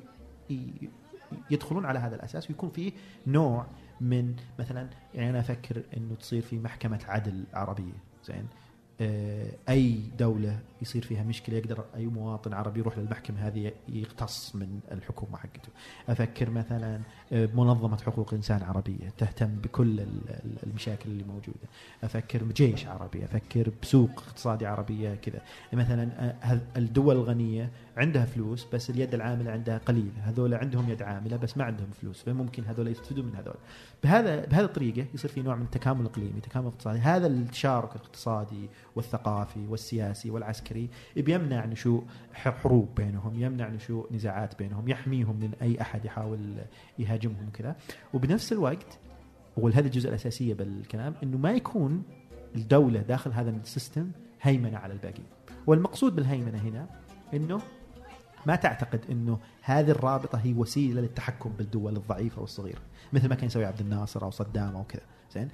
يدخلون على هذا الأساس ويكون فيه نوع من مثلا يعني أنا أفكر إنه تصير في محكمة عدل عربية. زين؟ آه، أي دولة يصير فيها مشكلة يقدر أي مواطن عربي يروح للمحكمة هذه يقتص من الحكومة حقته. أفكر مثلا آه، منظمة حقوق إنسان عربية تهتم بكل ال- ال- المشاكل اللي موجودة. أفكر بجيش عربي أفكر بسوق اقتصادي عربية كذا. مثلا آه، الدول الغنية عندها فلوس بس اليد العاملة عندها قليلة. هذول عندهم يد عاملة بس ما عندهم فلوس. فممكن هذول يستفيدوا من هذول. بهذا بهذه الطريقة يصير في نوع من التكامل الاقليمي تكامل اقتصادي. هذا التشارك الاقتصادي والثقافي والسياسي والعسكري بيمنع نشوء حروب بينهم يمنع نشوء نزاعات بينهم يحميهم من أي أحد يحاول يهاجمهم كذا. وبنفس الوقت وهذه الجزء الأساسية بالكلام إنه ما يكون الدولة داخل هذا السيستم هيمنة على الباقيين والمقصود بالهيمنة هنا إنه ما تعتقد إنه هذه الرابطة هي وسيلة للتحكم بالدول الضعيفة والصغيرة مثل ما كان يسوي عبد الناصر أو صدام أو كذا زين؟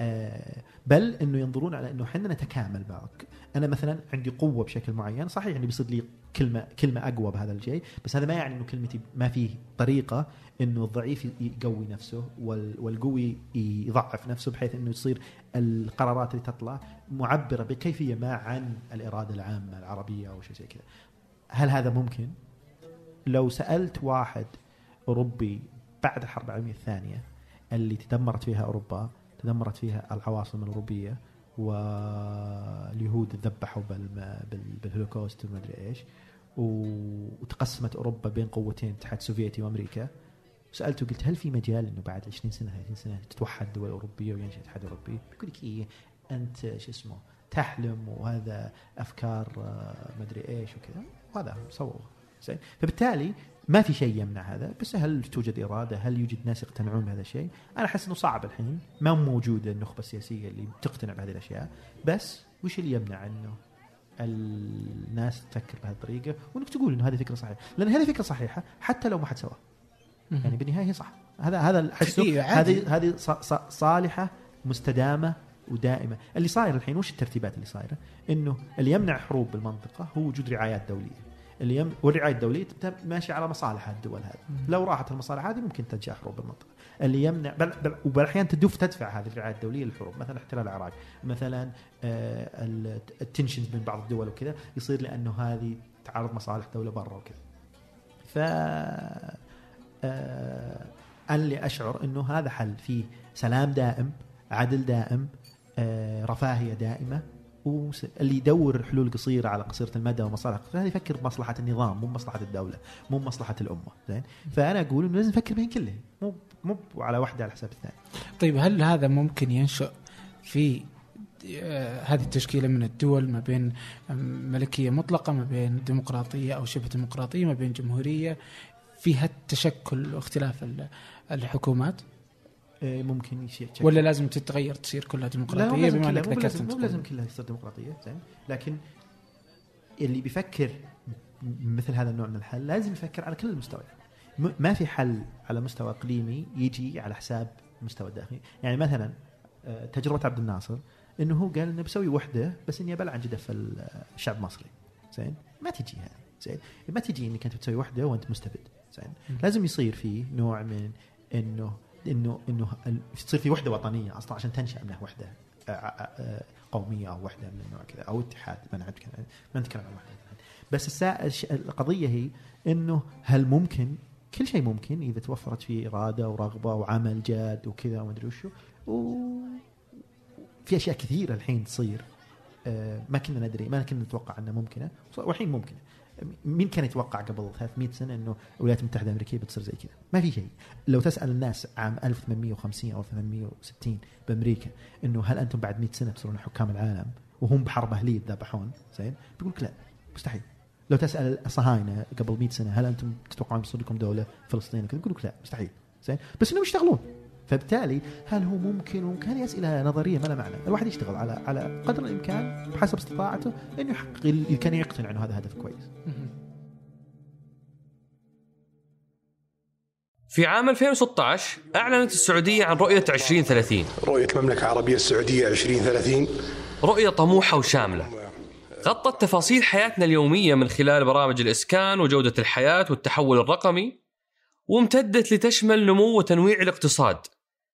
آه بل إنه ينظرون على إنه إحنا نتكامل معك. أنا مثلا عندي قوة بشكل معين صحيح يعني بيصير لي كلمة كلمة أقوى بهذا الشيء بس هذا ما يعني إنه كلمتي ما فيه طريقة إنه الضعيف يقوي نفسه وال- والقوي يضعف نفسه بحيث إنه يصير القرارات اللي تطلع معبرة بكيفية ما عن الإرادة العامة العربية أو شيء زي كذا. هل هذا ممكن؟ لو سألت واحد أوروبي بعد الحرب العالمية الثانية اللي تدمرت فيها أوروبا تدمرت فيها العواصم الأوروبية واليهود ذبحوا بالهولوكوست وما أدري إيش وتقسمت أوروبا بين قوتين الاتحاد السوفيتي وأمريكا سالته قلت هل في مجال إنه بعد 20 سنة 30 سنة تتوحد الدول الاوروبيه وينشأ الاتحاد الأوروبي؟ بيقول لك إيه أنت شو اسمه تحلم وهذا أفكار آه، ما أدري إيش وكذا وهذا سووه زين. فبالتالي ما في شيء يمنع هذا. بس هل توجد إرادة؟ هل يوجد ناس يقتنعون بهذا الشيء؟ أنا أحس إنه صعب الحين. ما موجوده النخبة السياسية اللي تقتنع بهذه الأشياء. بس وش اللي يمنع إنه الناس تفكر بهذه الطريقة؟ وإنك تقول إنه هذه فكرة صحيحة. لأن هذه فكرة صحيحة حتى لو ما حد سواها. يعني بالنهاية هي صح. هذا هذا أحسه. إيه،. هذه هذه صالحة مستدامة ودائمة. اللي صاير الحين وش الترتيبات اللي صايرة؟ إنه اللي يمنع حروب بالمنطقة هو وجود رعايات دولية. اللي يم... والرعاية الدولية ماشيه على مصالح الدول هذه. لو راحت المصالح هذه ممكن تنشا حروب بالمنطقة. اللي يمنع بل... بل... وبالأحيان تدف تدفع هذه الرعاية الدولية للحروب. مثلا احتلال العراق. مثلا آه ال- التنشنز بين بعض الدول وكذا. يصير لأنه هذه تعارض مصالح دولة برا وكذا. ف آه أنا اللي أشعر إنه هذا حل. فيه سلام دائم عدل دائم رفاهيه دائمة وس- اللي يدور حلول قصيرة على قصيرة المدى ومصالح هذا يفكر بمصلحة النظام مو بمصلحة الدولة مو بمصلحة الأمة زين؟ فأنا أقول إنه لازم نفكر بين كلهم مو مو على واحدة على حساب الثانية. طيب هل هذا ممكن ينشأ في آه، هذه التشكيلة من الدول ما بين ملكية مطلقة ما بين ديمقراطية أو شبه ديمقراطية ما بين جمهورية فيها التشكل واختلاف ال- الحكومات؟ آه ممكن يصير ولا لازم تتغير تصير كلها لا ديمقراطية بما أنك ذكرت مو لازم. كلها تصير ديمقراطية زين؟ لكن اللي بيفكر مثل هذا النوع من الحل لازم يفكر على كل المستويات ما في حل على مستوى إقليمي يجي على حساب المستوى الداخلي يعني مثلا آه، تجربة عبد الناصر إنه هو قال إنه بسوي وحدة بس إني أبلع عن جدف ال- الشعب المصري زين؟ ما تجي هذه. زين؟ ما تجي إنك أنت بتسوي وحدة وأنت مستبد. زين؟ لازم يصير في نوع من إنه إنه إنه تصير في وحدة وطنية أصلا عشان تنشأ منها وحدة آه، آه، آه، قومية أو وحدة من النوع كذا أو اتحاد ما نتكلم عن وحدة. بس القضية هي إنه هل ممكن كل شيء ممكن إذا توفرت فيه إرادة ورغبة وعمل جاد وكذا وما أدري وشو وفي أشياء كثيرة الحين تصير ما كنا ندري ما كنا نتوقع إنها ممكنة والحين ممكنة مين كان يتوقع قبل 300 سنة إنه الولايات المتحدة الأمريكية بتصير زي كذا؟ ما في شيء. لو تسأل الناس عام 1850 أو 860 بأمريكا إنه هل أنتم بعد 100 سنة بتصيرون حكام العالم وهم بحرب أهلية يتذبحون زين؟ بيقول لك لا مستحيل. لو تسأل الصهاينه قبل 100 سنة هل أنتم تتوقعون بيصير لكم دولة فلسطين؟ بيقول لك لا مستحيل. زين؟ بس إنهم يشتغلون. فبالتالي هل هو ممكن ممكن هذه اسئله نظرية ما لها معنى، الواحد يشتغل على على قدر الإمكان بحسب استطاعته إنه يحقق اللي كان يقتنع إنه هذا هدف كويس. في عام 2016 أعلنت السعودية عن رؤية 2030 رؤية المملكة العربية السعودية 2030 رؤية طموحة وشاملة. غطت تفاصيل حياتنا اليومية من خلال برامج الإسكان وجودة الحياة والتحول الرقمي وامتدت لتشمل نمو وتنويع الاقتصاد.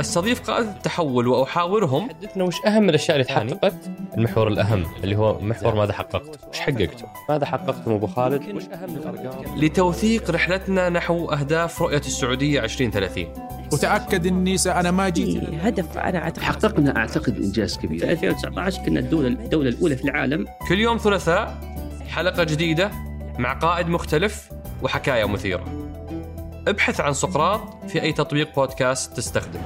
استضيف قادة التحول وأحاورهم. حدثنا وش أهم الأشياء اللي تحققت؟ المحور الأهم اللي هو محور ماذا حققت؟ وش حققته ماذا حققت أبو خالد؟ وش أهم الأرقام؟ لتوثيق رحلتنا نحو أهداف رؤية السعودية 2030 وتأكد إني أنا ما جيت. هدف أنا أعتقد. حققنا أعتقد إنجاز في كبير 2019 كنا الدولة الدولة الأولى في العالم. كل يوم ثلاثاء حلقة جديدة مع قائد مختلف وحكاية مثيرة. ابحث عن سقراط في أي تطبيق بودكاست تستخدم.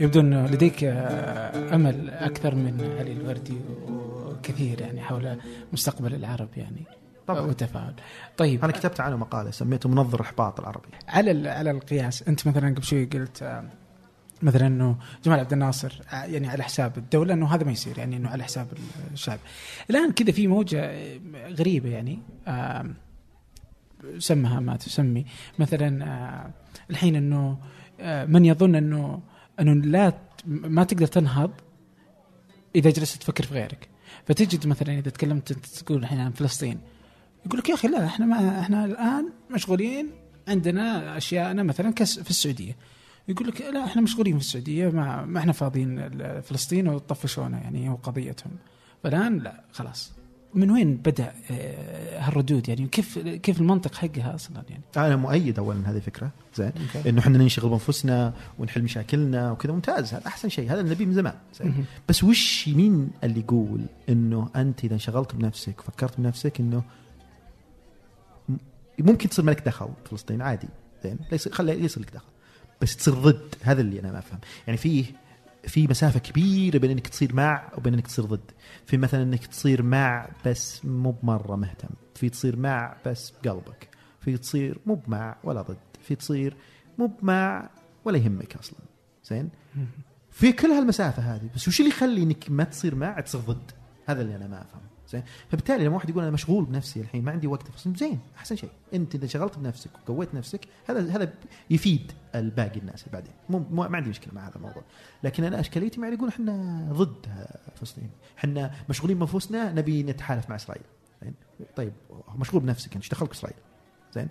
يبدو إنه لديك آه، أمل أكثر من علي الوردي وكثير يعني حول مستقبل العرب يعني طبعاً. وتفاعل طيب. أنا كتبت عنه مقالة سميته منظر إحباط العربي على على القياس أنت مثلا قبل شوي قلت آه، مثلا إنه جمال عبد الناصر آه، يعني على حساب الدولة إنه هذا ما يصير يعني إنه على حساب الشعب. الآن كذا في موجة غريبة يعني سمها ما تسمي. مثلا الحين إنه من يظن إنه أنه لا ما تقدر تنهض إذا جلست تفكر في غيرك. فتجد مثلا إذا تكلمت تقول الحين عن فلسطين يقول لك يا أخي لا إحنا ما إحنا الآن مشغولين عندنا أشياءنا مثلا كس في السعودية. يقول لك لا إحنا مشغولين في السعودية ما, ما إحنا فاضيين فلسطين وطفشونا يعني هو قضيتهم فالآن لا خلاص. من وين بدأ آه، هالردود؟ يعني كيف كيف المنطق حقها أصلا يعني؟ أنا مؤيد اولا هذه الفكرة زين. إنه إحنا ننشغل بأنفسنا ونحل مشاكلنا وكذا. ممتاز هذا أحسن شيء. هذا النبي من زمان زين. بس وش مين اللي يقول إنه أنت إذا انشغلت بنفسك وفكرت بنفسك إنه ممكن تصير ملك دخل فلسطين عادي زين. ليس خلي يصير لك دخل بس تصير ضد هذا اللي أنا ما أفهم. يعني فيه في مسافة كبيرة بين إنك تصير مع وبين إنك تصير ضد. في مثلا إنك تصير مع بس مو بمرة مهتم. في تصير مع بس بقلبك. في تصير مو بمع ولا ضد. في تصير مو بمع ولا يهمك أصلا. زين؟ في كل هالمسافة هذه بس وش اللي يخلي إنك ما تصير مع تصير ضد؟ هذا اللي أنا ما أفهم. زين؟ فبالتالي لما واحد يقول أنا مشغول بنفسي الحين ما عندي وقت زين أحسن شيء. أنت إذا شغلت بنفسك وقويت نفسك هذا هذا يفيد الباقي الناس بعدين. مو مو- ما عندي مشكلة مع هذا الموضوع. لكن أنا أشكاليتي مع اللي يقول إحنا ضد فلسطين. إحنا مشغولين بأنفسنا نبي نتحالف مع إسرائيل. زين؟ طيب مشغول بنفسك أنت إيش دخلك إسرائيل؟ زين؟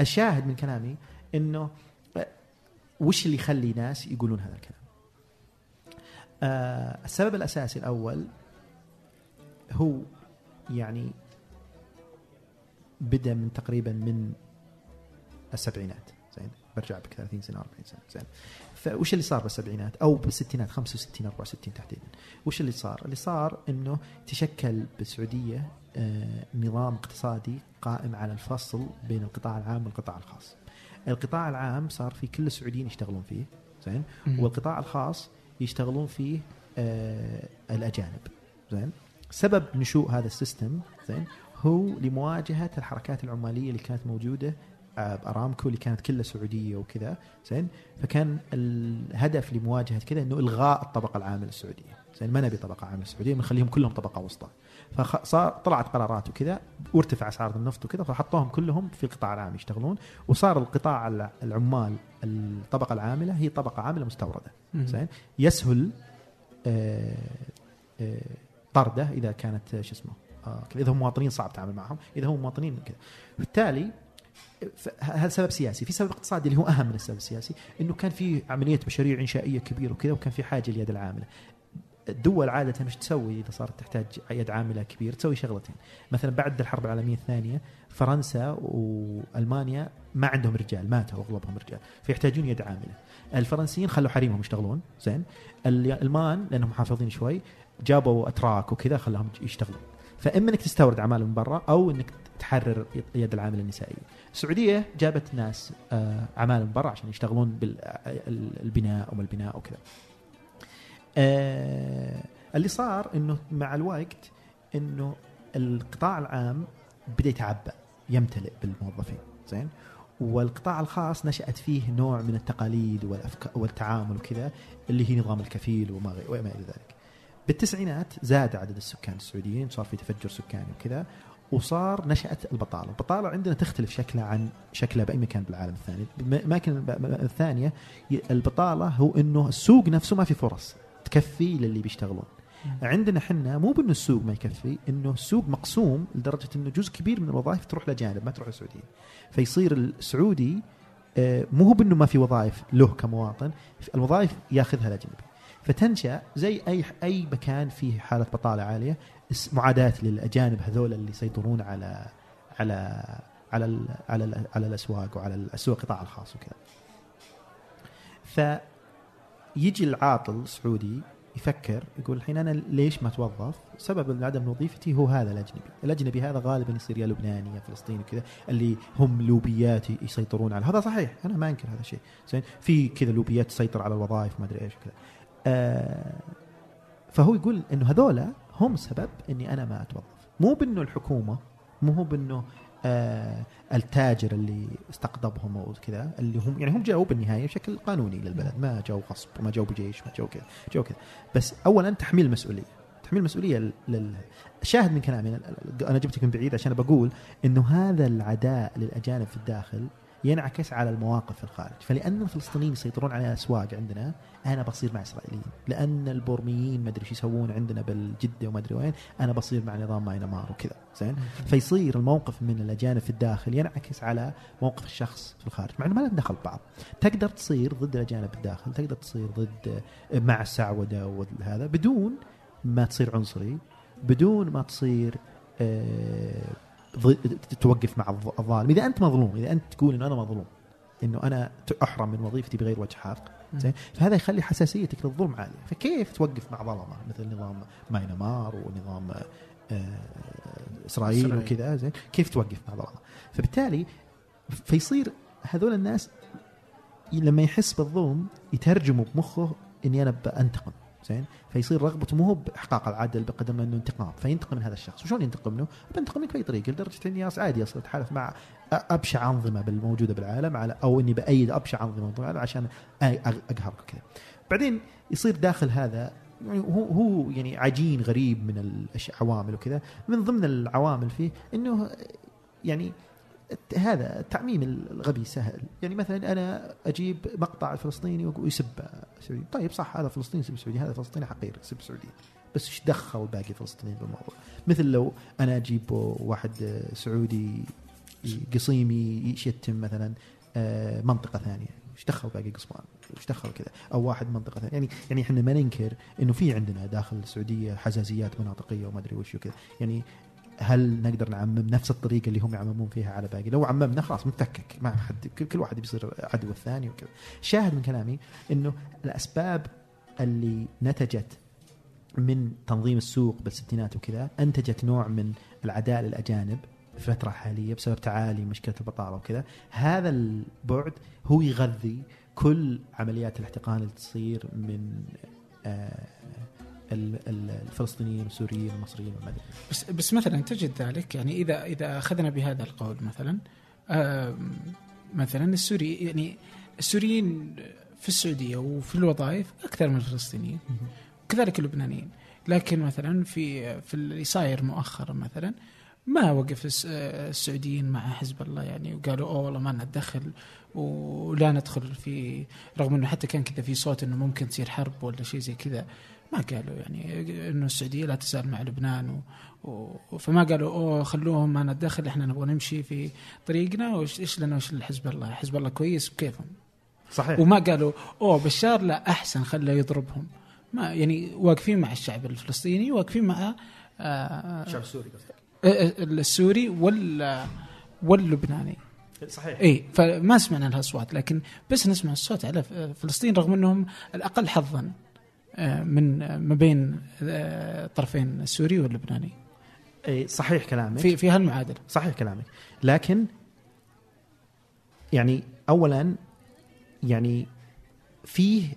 الشاهد من كلامي إنه وش اللي يخلي ناس يقولون هذا الكلام؟ آه السبب الأساسي الأول هو يعني بدا من تقريبا من السبعينات. زين برجع بك 30 سنة 40 سنة. زين فوش اللي صار بالسبعينات؟ أو بالستينات 65 64 تحديدا. وش اللي صار؟ اللي صار إنه تشكل بالسعودية آه نظام اقتصادي قائم على الفصل بين القطاع العام والقطاع الخاص. القطاع العام صار في كل السعوديين يشتغلون فيه. زين. والقطاع الخاص يشتغلون فيه آه الأجانب. زين؟ سبب نشوء هذا السيستم زين هو لمواجهة الحركات العمالية اللي كانت موجودة آه، بأرامكو اللي كانت كلها سعودية وكذا زين فكان الهدف لمواجهة كذا إنه إلغاء الطبقة العامله السعودية. زين ما نبي طبقة عامله السعودية بنخليهم كلهم طبقة وسطى. فصار طلعت قرارات وكذا وارتفع أسعار النفط وكذا فحطوهم كلهم في القطاع العام يشتغلون وصار القطاع الع- العمال الطبقة العاملة هي طبقة عاملة مستوردة. زين يسهل آه، آه، طرده إذا كانت شو اسمه آه، إذا هم مواطنين صعب التعامل معهم. إذا هم مواطنين كذا. بالتالي هذا سبب سياسي. في سبب اقتصادي اللي هو أهم من السبب السياسي إنه كان في عملية مشاريع إنشائية كبيرة وكذا وكان في حاجة ليد العاملة. الدول عادة إيش تسوي إذا صارت تحتاج يد عاملة كبير تسوي شغلتين. مثلا بعد الحرب العالمية الثانية فرنسا وألمانيا ما عندهم رجال ماتوا أغلبهم رجال فيحتاجون يد عاملة. الفرنسيين خلوا حريمهم يشتغلون زين. الألمان لأنهم محافظين شوي جابوا أتراك وكذا خلاهم يشتغلون فإما إنك تستورد عماله من برا أو إنك تحرر يد العامله النسائية. السعودية جابت ناس آه، عماله من برا عشان يشتغلون بالبناء وما البناء وكذا. آه، اللي صار إنه مع الوقت إنه القطاع العام بدأ يتعبى يمتلئ بالموظفين زين والقطاع الخاص نشأت فيه نوع من التقاليد والأفكار والتعامل وكذا اللي هي نظام الكفيل وما وما إلى ذلك بالتسعينات زاد عدد السكان السعوديين صار في تفجر سكاني وكذا وصار نشأت البطالة. البطالة عندنا تختلف شكلها عن شكلها بأي مكان بالعالم الثاني. الأماكن الثانية البطالة هو أنه السوق نفسه ما في فرص تكفي للي بيشتغلون. عندنا حنا مو بإنه السوق ما يكفي إنه السوق مقسوم لدرجة إنه جزء كبير من الوظائف تروح لاجانب ما تروح للسعوديين. فيصير السعودي آه، مو هو بإنه ما في وظائف له كمواطن الوظائف ياخذها الاجنبي فتنشأ زي اي أي مكان فيه حالة بطالة عالية معاداة للأجانب هذول اللي يسيطرون على على على ال على ال على الأسواق وعلى السوق القطاع الخاص وكذا فيجي العاطل السعودي يفكر يقول الحين أنا ليش ما اتوظف؟ سبب عدم وظيفتي هو هذا الأجنبي، الأجنبي هذا غالبا يصير يا لبناني يا فلسطيني وكذا اللي هم لوبيات يسيطرون على هذا صحيح أنا ما أنكر هذا الشيء، زين في كذا لوبيات تسيطر على الوظائف ما أدري إيش وكذا. آه فهو يقول إنه هذولا هم سبب إني أنا ما أتوظف، مو بإنه الحكومة مو هو بإنه آه التاجر اللي استقطبهم أو كذا اللي هم يعني هم جاوا بالنهاية بشكل قانوني للبلد. ما جاوا غصب ما جاوا بجيش ما جاوا كذا جاوا كذا. بس اولا تحميل المسؤوليه تحميل المسؤوليه لل- الشاهد من كلامي أنا جبتك من بعيد عشان بقول إنه هذا العداء للأجانب في الداخل ينعكس على المواقف في الخارج. فلأن الفلسطينيين يسيطرون على الاسواق عندنا أنا بصير مع إسرائيليين. لأن البورميين ما أدري إيش يسوون عندنا بالجدة وما أدري وين أنا بصير مع نظام ماينمار وكذا. زين؟ فيصير الموقف من الأجانب في الداخل ينعكس على موقف الشخص في الخارج. مع إنه ما لنا دخل ببعض تقدر تصير ضد الأجانب بالداخل تقدر تصير ضد مع السعودة وهذا بدون ما تصير عنصري بدون ما تصير آه، توقف مع الظ- الظالم. إذا أنت مظلوم إذا أنت تقول إنه أنا مظلوم إنه أنا أحرم من وظيفتي بغير وجه حق زين؟ فهذا يخلي حساسيتك للظلم عالية. فكيف توقف مع ظلمة؟ مثل نظام ماينمار ونظام آه، إسرائيل. وكذا زين؟ كيف توقف مع ظلمة؟ فبالتالي فيصير هذول الناس لما يحس بالظلم يترجموا بمخه إني أنا بأنتقم زين؟ فيصير رغبته مو بإحقاق العدل بقدر ما أنه انتقام فينتقم من هذا الشخص وشلون ينتقم منه؟ بنتقم منك بأي طريقة لدرجه اني عادي أصلا اتحالف مع أبشع أنظمة الموجوده بالعالم على أو إني بايد أبشع أنظمة بالعالم عشان اقهرك كذا. بعدين يصير داخل هذا يعني هو هو يعني عجين غريب من العوامل وكذا من ضمن العوامل فيه إنه يعني هذا التعميم الغبي سهل يعني مثلا أنا أجيب مقطع فلسطيني وأقول يسب سعودي. طيب صح هذا فلسطيني يسب سعودي هذا فلسطيني حقير يسب سعودي. بس إيش دخل باقي الفلسطينيين بالموضوع مثل لو أنا أجيب واحد سعودي قصيمي يشتم مثلا آه، منطقة ثانية. إيش دخل باقي قصوان إيش دخل كذا؟ أو واحد منطقة ثانية. يعني يعني إحنا ما ننكر إنه في عندنا داخل السعودية حزازيات مناطقية وما أدري وش وكذا. يعني هل نقدر نعمم نفس الطريقة اللي هم يعممون فيها على باقي؟ لو عممنا خلاص متفكك ما حد كل- واحد بيصير عدو الثاني وكذا. شاهد من كلامي إنه الأسباب اللي نتجت من تنظيم السوق بالستينات وكذا أنتجت نوع من العداء للأجانب في الفترة الحاليه بسبب تعالي مشكلة البطالة وكذا. هذا البعد هو يغذي كل عمليات الاحتقان اللي تصير من آه، الفلسطينيين والسوريين والمصريين وما أدري. بس بس مثلا تجد ذلك يعني اذا إذا أخذنا بهذا القول مثلا مثلا السوري يعني السوريين في السعودية وفي الوظائف أكثر من الفلسطينيين كذلك اللبنانيين. لكن مثلا في في اللي صاير مؤخرا مثلا ما وقف الس- السعوديين مع حزب الله يعني وقالوا أوه والله ما نتدخل ولا ندخل في رغم إنه حتى كان كذا في صوت إنه ممكن تصير حرب ولا شيء زي كذا. ما قالوا يعني إنه السعودية لا تزال مع لبنان و... و... فما قالوا أوه خلوهم ما نتدخل إحنا نبغى نمشي في طريقنا وايش إيش لنا وايش لحزب الله حزب الله كويس بكيفهم. صحيح. وما قالوا أوه بشار لا أحسن خله يضربهم. ما يعني واقفين مع الشعب الفلسطيني واقفين مع آه الشعب السوري قصدك؟ آه، السوري وال واللبناني. صحيح. اي فما سمعنا الأصوات لكن بس نسمع الصوت على فلسطين رغم إنهم الأقل حظا. آه، من آه، ما بين آه، الطرفين السوري واللبناني. أي صحيح كلامك. في في هالمعادله صحيح كلامك. لكن يعني اولا يعني فيه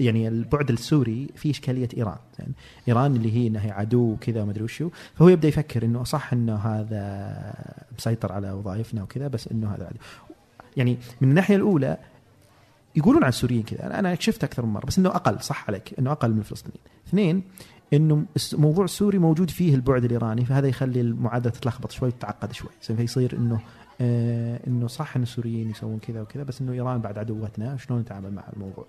يعني البعد السوري فيه إشكالية إيران. يعني إيران اللي هي إنها عدو وكذا وما أدري وشو. فهو يبدأ يفكر إنه صح انه هذا مسيطر على وظائفنا وكذا بس إنه هذا عدو. يعني من الناحية الأولى يقولون عن السوريين كذا. أنا شفت أكثر من مرة بس إنه أقل صح عليك إنه أقل من الفلسطينيين. اثنين إنه موضوع السوري موجود فيه البعد الإيراني فهذا يخلي المعادلة تتلخبط شوي وتتعقد شوي. فيصير إنه آه إنه صح إن السوريين يسوون كذا وكذا بس إنه إيران بعد عدوتنا شلون نتعامل مع الموضوع؟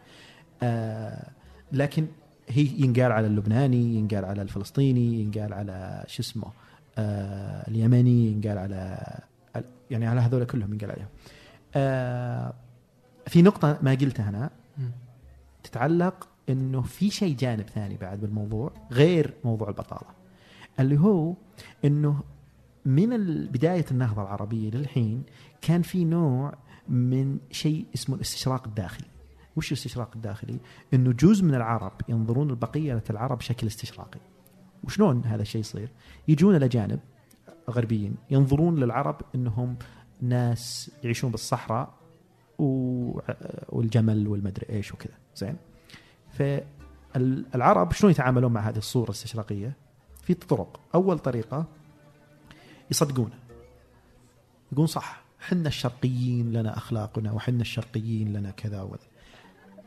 آه لكن هي ينقال على اللبناني ينقال على الفلسطيني ينقال على شو اسمه آه اليمني ينقال على يعني على هذول كلهم ينقال عليهم. آه في نقطة ما قلتها أنا. تتعلق إنه في شيء جانب ثاني بعد بالموضوع غير موضوع البطالة. اللي هو إنه من بداية النهضة العربية للحين كان في نوع من شيء اسمه الاستشراق الداخلي. وش الاستشراق الداخلي؟ إنه جزء من العرب ينظرون لبقية العرب بشكل استشراقي. وشلون هذا الشيء يصير؟ يجون الاجانب غربيين ينظرون للعرب إنهم ناس يعيشون بالصحراء والجمل والمدري إيش وكذا. زين. فالعرب شلون يتعاملون مع هذه الصورة الاستشراقية؟ في طرق. أول طريقة يصدقونه. يقولون صح حنا الشرقيين لنا أخلاقنا وحنا الشرقيين لنا كذا وذا.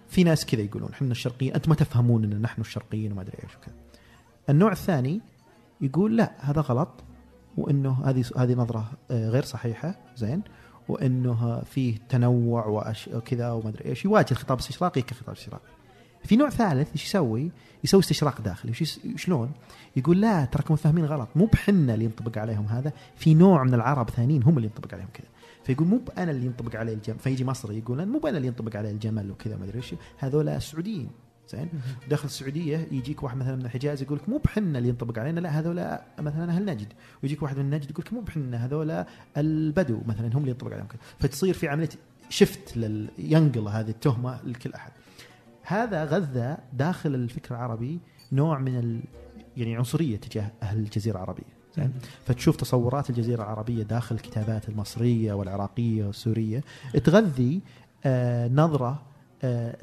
في ناس كذا يقولون حنا الشرقيين أنتم ما تفهمون أن نحن الشرقيين وما أدري إيش وكذا. النوع الثاني يقول لا هذا غلط وإنه هذه هذه نظرة آه، غير صحيحة. زين. وإنه فيه تنوع وكذا وما أدري إيش يواجه الخطاب الاستشراقي كخطاب استشراقي. في نوع ثالث إيش يسوي؟ يسوي استشراق داخلي، وش شلون؟ يقول لا تراكم فاهمين غلط، مو بحنا اللي ينطبق عليهم هذا، في نوع من العرب ثانيين هم اللي ينطبق عليهم كذا. فيقول مو أنا اللي ينطبق عليه الجمل، فيجي مصري يقول مو أنا اللي ينطبق عليه الجمل وكذا ما أدري إيش، هذول السعوديين زين؟ داخل السعودية يجيك واحد مثلا من الحجاز يقول لك مو بحنا اللي ينطبق علينا لا هذولا مثلا أهل نجد. ويجيك واحد من نجد يقول لك مو بحنا هذولا البدو مثلا هم اللي ينطبق عليهم. كذا فتصير في عملية شفت لل... ينقل هذه التهمة لكل أحد. هذا غذى داخل الفكر العربي نوع من ال... يعني عنصرية تجاه أهل الجزيرة العربية. زين؟ فتشوف تصورات الجزيرة العربية داخل الكتابات المصرية والعراقية والسورية تغذي آه نظرة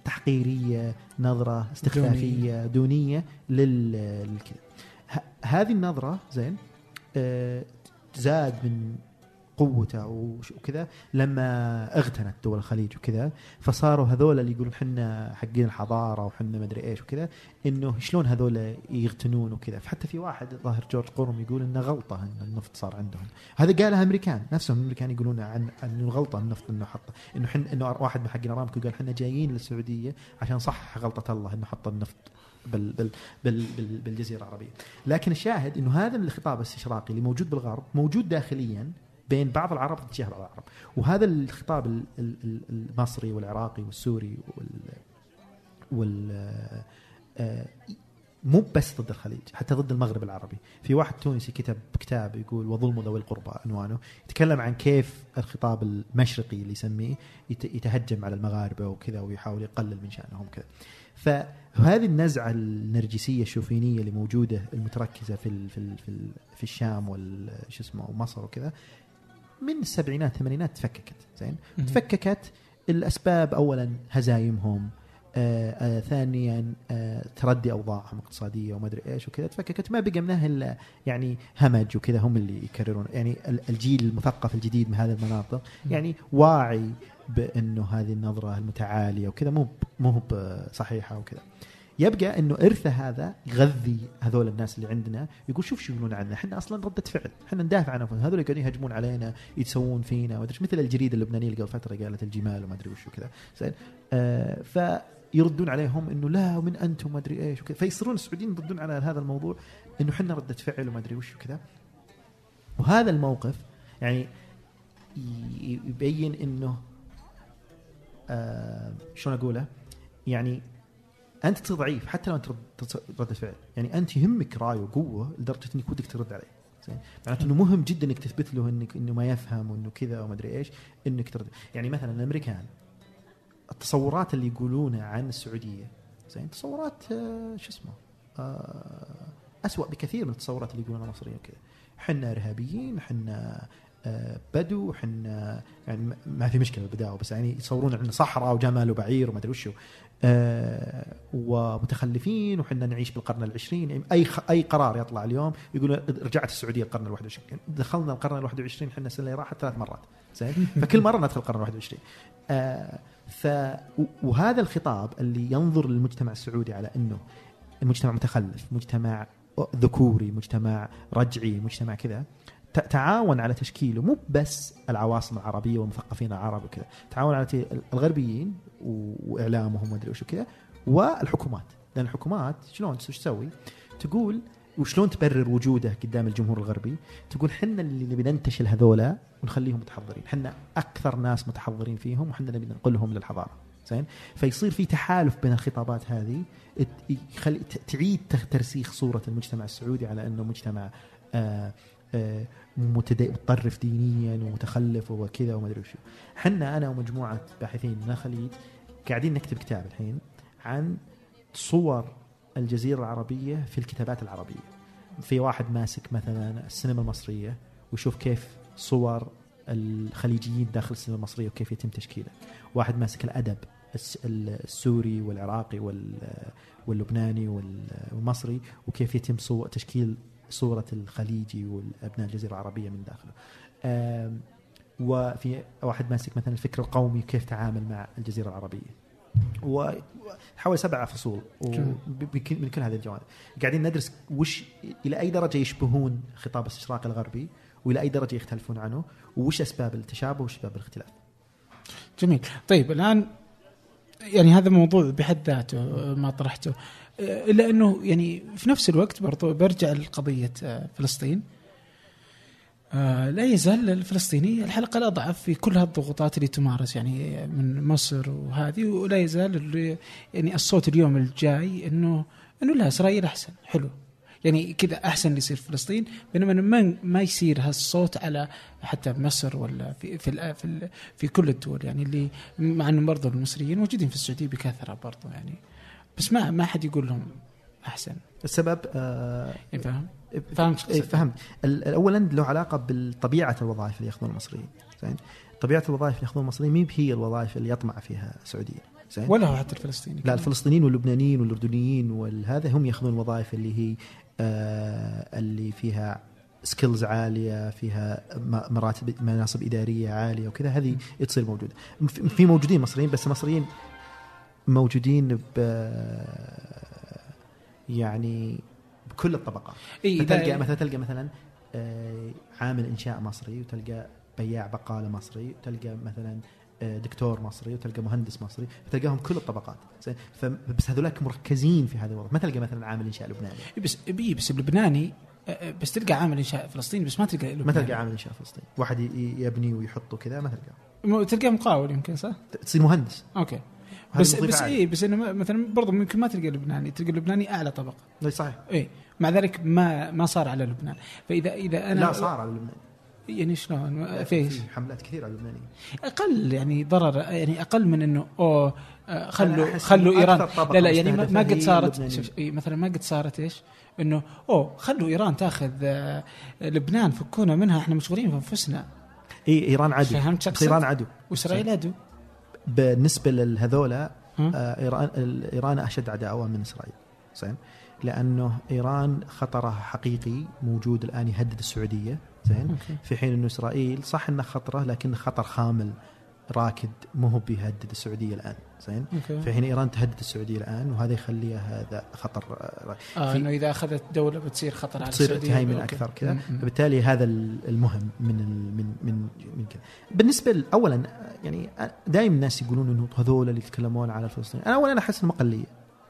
تحقيرية نظرة استخفافية دونية. لل للكذا هذه النظرة زين آه زاد من قوته وكذا لما اغتنت دول الخليج وكذا فصاروا هذول اللي يقولون حنا حقين الحضارة وحنا مدري إيش وكذا إنه شلون هذول يغتنون وكذا؟ فحتى في واحد ظاهر جورج قرم يقول إنه غلطة إن النفط صار عندهم. هذا قالها أمريكان نفسهم الأمريكان يقولون عن انه غلطه النفط إنه حط إنه حن إنه واحد من حقين أرامكو قال إحنا جايين للسعودية عشان صح غلطة الله إنه حط النفط بال بال بال بال بالجزيرة العربية. لكن الشاهد إنه هذا الخطاب الاستشراقي اللي موجود بالغرب موجود داخليا بين بعض العرب تجاه بعض العرب. وهذا الخطاب ال- ال- ال- المصري والعراقي والسوري وال وال آه، مو بس ضد الخليج حتى ضد المغرب العربي. في واحد تونسي كتب كتاب يقول وظلم ذوي القربى عنوانه. يتكلم عن كيف الخطاب المشرقي اللي يسميه يت- يتهجم على المغاربة وكذا ويحاول يقلل من شأنهم كذا فهذه النزعة النرجسية الشوفينية اللي موجودة المتركزة في في في, في الشام شو اسمه ومصر وكذا من السبعينات الثمانينات تفككت زين. تفككت الأسباب اولا هزايمهم آه آه ثانيا آه تردي أوضاعهم الاقتصاديه وما أدري إيش وكذا تفككت. ما بقى منها إلا يعني همج وكذا هم اللي يكررون. يعني ال- الجيل المثقف الجديد من هذه المناطق يعني واعي بأنه هذه النظرة المتعالية وكذا مو مو صحيحة وكذا. يبقى إنه إرثة هذا يغذي هذول الناس اللي عندنا يقول شوف شو يقولون عنا إحنا أصلا ردة فعل إحنا ندافع عن أنفسنا هذول قاعدين يهجمون علينا يتسوون فينا ما أدري مثل الجريدة اللبنانية اللي قبل فترة قالت الجمال وما أدري وش وكذا. زين؟ آه فيردون عليهم إنه لا ومن أنتم ما أدري إيش وكذا. فيصيرون السعوديين يردون على هذا الموضوع إنه إحنا ردة فعل وما أدري وش وكذا. وهذا الموقف يعني يبين إنه آه شلون أقوله؟ يعني أنت تصير ضعيف حتى لو أنت رد فعل، يعني أنت يهمك رأي وقوة لدرجة إنك ودك ترد عليه. زين؟ معناته إنه مهم جدا إنك تثبت له انك إنه ما يفهم وإنه كذا وما أدري إيش إنك ترد. يعني مثلا الأمريكان التصورات اللي يقولونها عن السعودية زين؟ تصورات آه شو اسمه؟ آه اسوء بكثير من التصورات اللي يقولونها المصريين وكذا. حنا إرهابيين حنا آه، بدو حنا يعني ما- في مشكلة بالبداية بس يعني يتصورون عندنا صحراء وجمل وبعير وما أدري وشو. ومتخلفين وحنا نعيش بالقرن العشرين. يعني أي خ- أي قرار يطلع اليوم يقول رجعت السعودية القرن الواحد وعشرين. يعني دخلنا القرن الواحد وعشرين إحنا السنة اللي راحت ثلاث مرات. زين؟ فكل مرة ندخل القرن الواحد وعشرين. آه، ف وهذا الخطاب اللي ينظر للمجتمع السعودي على إنه المجتمع متخلف مجتمع ذكوري مجتمع رجعي مجتمع كذا تعاون على تشكيله مو بس العواصم العربية والمثقفين العرب وكذا تعاون على الغربيين وإعلامهم ومدري وش وكذا والحكومات لأن الحكومات شلون وش تسوي؟ تقول وشلون تبرر وجوده قدام الجمهور الغربي؟ تقول حنا اللي نبي ننتشل هذولا ونخليهم متحضرين، حنا أكثر ناس متحضرين فيهم وحنا نبي ننقلهم للحضارة، زين؟ فيصير في تحالف بين الخطابات هذه يخلي تعيد ترسيخ صورة المجتمع السعودي على أنه مجتمع آه آه متد- متطرف دينيا ومتخلف وكذا وما أدري وشو. حنا أنا ومجموعة باحثين من الخليج قاعدين نكتب كتاب الحين عن صور الجزيرة العربية في الكتابات العربية. في واحد ماسك مثلا السينما المصرية ويشوف كيف صور الخليجيين داخل السينما المصرية وكيف يتم تشكيله. واحد ماسك الأدب الس- السوري والعراقي وال- واللبناني وال- والمصري وكيف يتم تشكيل صورة الخليجي والأبناء الجزيرة العربية من داخله. وفي واحد ماسك مثلا الفكر القومي كيف تعامل مع الجزيرة العربية. وحوالي سبعة فصول من كل هذه الجوانب. قاعدين ندرس وش إلى أي درجة يشبهون خطاب الاستشراق الغربي وإلى أي درجة يختلفون عنه وش أسباب التشابه وش أسباب الاختلاف. جميل. طيب الآن يعني هذا موضوع بحد ذاته آه، ما طرحته. إلا أنه يعني في نفس الوقت برضو برجع لقضية آه، فلسطين. آه لا يزال الفلسطيني الحلقة الأضعف في كل هالضغوطات اللي تمارس يعني من مصر وهذه ولا يزال يعني الصوت اليوم الجاي إنه إنه لا إسرائيل أحسن. حلو. يعني كذا أحسن اللي يصير في فلسطين بينما ما ما يصير هالصوت على حتى مصر ولا في في في, في كل الدول يعني اللي مع إنه برضو المصريين موجودين في السعودية بكثرة برضو يعني. بس ما ما حد يقول لهم أحسن. السبب آه فاهم؟ فهمت؟ إيه،؟ فهمت ال- اولا له علاقة بطبيعه الوظائف اللي ياخذون المصريين زين؟ طبيعة الوظائف اللي ياخذون المصريين مي هي الوظائف اللي يطمع فيها السعوديين زين؟ ولا حتى الفلسطيني لا الفلسطينيين واللبنانيين والأردنيين والهذا هم ياخذون الوظائف اللي هي آه اللي فيها skills عالية فيها مراتب مناصب إدارية عالية وكذا هذه تصير موجودة. في- موجودين مصريين بس المصريين موجودين ب يعني بكل الطبقات. إيه، فتلقى مثلا تلقى مثلا آه، عامل إنشاء مصري وتلقى بياع بقالة مصري وتلقى مثلا آه، دكتور مصري وتلقى مهندس مصري تلقاهم كل الطبقات. زين فبس هذولاك مركزين في هذه الوظائف ما تلقى مثلا عامل إنشاء لبناني. بس بي بس اللبناني آه، بس تلقى عامل إنشاء فلسطيني بس ما تلقى ما لبناني. تلقى عامل إنشاء فلسطيني. واحد يبني ويحط وكذا ما تلقاه. تلقاه مقاول يمكن صح؟ تصير مهندس. أوكي. بس بس. اي بس إنه مثلا برضه ممكن ما تلقى لبناني تلقى اللبناني أعلى طبقة. إي صحيح. إي مع ذلك ما ما صار على لبنان. فاذا إذا أنا لا صار على اللبناني يعني شلون؟ في حملات كثيرة على اللبناني أقل يعني ضرر يعني أقل من إنه أوه خلوا خلوا إيران. لا لا يعني ما قد صارت اللبنانيين. شوف مثلا ما قد صارت إيش؟ إنه أوه خلوا إيران تاخذ آه، لبنان فكونا منها إحنا مشغولين في انفسنا إي إيران عدو. فهمت؟ إيران عدو. وإسرائيل عدو. بالنسبة لهذولا؟ آه، إيران إيران أشد عداوة من إسرائيل زين لأنه إيران خطرها حقيقي موجود الآن يهدد السعودية زين. في حين إنه إسرائيل صح إنه خطرة لكن خطر خامل راكد مو هو بيهدد السعودية الآن زين؟ حين إيران تهدد السعودية الآن وهذا يخليها هذا خطر آه، آه إنه إذا أخذت دولة بتصير خطر على تصير السعودية تهيمن. أكثر كذا. فبالتالي هذا ال- المهم من من من من كذا. بالنسبة اولا يعني دائما الناس يقولون إنه هذول اللي يتكلمون على الفلسطينيين. أنا اولا أحس انهم اقليه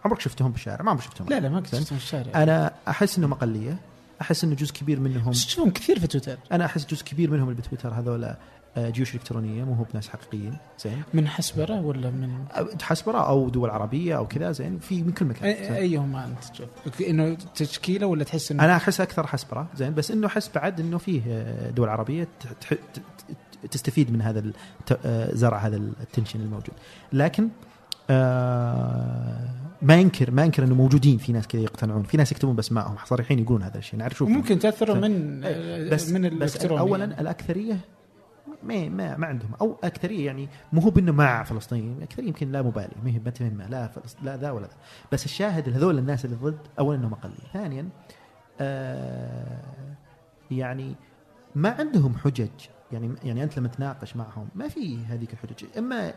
عمرك شفتهم بالشارع؟ ما عمرك شفتهم. لا لا ما؟ شفتهم في الشارع أنا أحس انهم اقليه أحس إنه جزء كبير منهم تشوفهم كثير في تويتر. أنا أحس جزء كبير منهم اللي بتويتر هذول آه، جيوش إلكترونية مو هو بناس حقيقيين زين. من حسبرة ولا من حسبرة أو دول عربية أو كذا زين. في من كل مكان؟ ايهما أنت تشوف. إنه تشكيلة ولا تحس انه أنا أحس أكثر حسبرة زين. بس إنه احس بعد إنه فيه آه، دول عربية تح- تستفيد من هذا آه، زرع هذا التنشن الموجود. لكن آه، ما ينكر ما ينكر إنه موجودين. في ناس كذا يقتنعون. في ناس يكتبون باسمائهم صريحين يقولون هذا الشيء. نعرف شوفهم. ممكن تأثروا ف- من إيه، بس من بس اولا. الأكثرية ما ما ما عندهم. أو أكثرية يعني مو هو بأنه مع فلسطين الاكثريه يمكن لا مبالي ما هي ما لا. لا ذا ولا ذا. بس الشاهد هذول الناس اللي ضد اولا إنهم أقلية. ثانيا آه يعني ما عندهم حجج. يعني يعني أنت لما تناقش معهم ما في هذيك الحجج. إما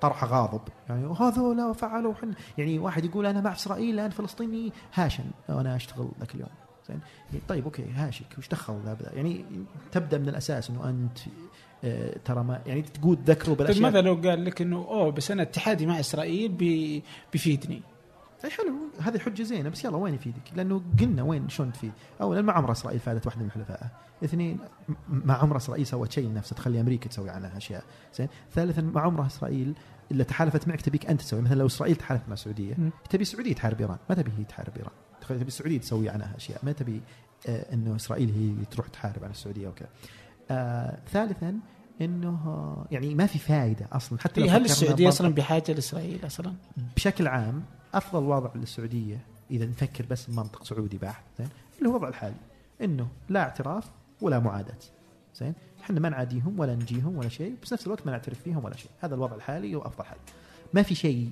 طرح غاضب يعني هذولا فعلوا وحن يعني واحد يقول أنا مع إسرائيل أنا فلسطيني هاوشني وأنا أشتغل ذاك اليوم. زين؟ طيب أوكي هاشك وش دخل ذا؟ يعني تبدأ من الأساس إنه أنت ترى ما يعني تقول ذكروا طيب بالاشياء ماذا لو قال لك إنه أوه بس أنا اتحادي مع إسرائيل بي بيفيدني إي حلو هذه حجة زينة بس يلا وين يفيدك؟ لأنه قلنا وين شلون تفيد؟ اولا ما عمر إسرائيل فادت واحدة من حلفائها، اثنين ما عمر إسرائيل سوت شيء لنفسها تخلي أمريكا تسوي عنها أشياء، زين؟ ثالثا ما عمرها إسرائيل إلا تحالفت معك تبيك أنت تسوي، مثلا لو إسرائيل تحالفت مع السعودية. تبي السعودية تحارب إيران، ما تبي هي تحارب إيران، تبي السعودية تسوي عنها أشياء، ما تبي آه إنه إسرائيل هي تروح تحارب على السعودية وكذا. آه ثالثا إنه يعني ما في فائده أصلا. حتى لو هل السعودية أصلا بحاجة لإسرائيل أصلا؟ بشكل عام أفضل وضع للسعودية إذا نفكر بس بمنطق سعودي بحت زين اللي هو الوضع الحالي إنه لا اعتراف ولا معاداة زين. إحنا ما نعاديهم ولا نجيهم ولا شيء بس نفس الوقت ما نعترف فيهم ولا شيء. هذا الوضع الحالي وافضل حال. ما في شيء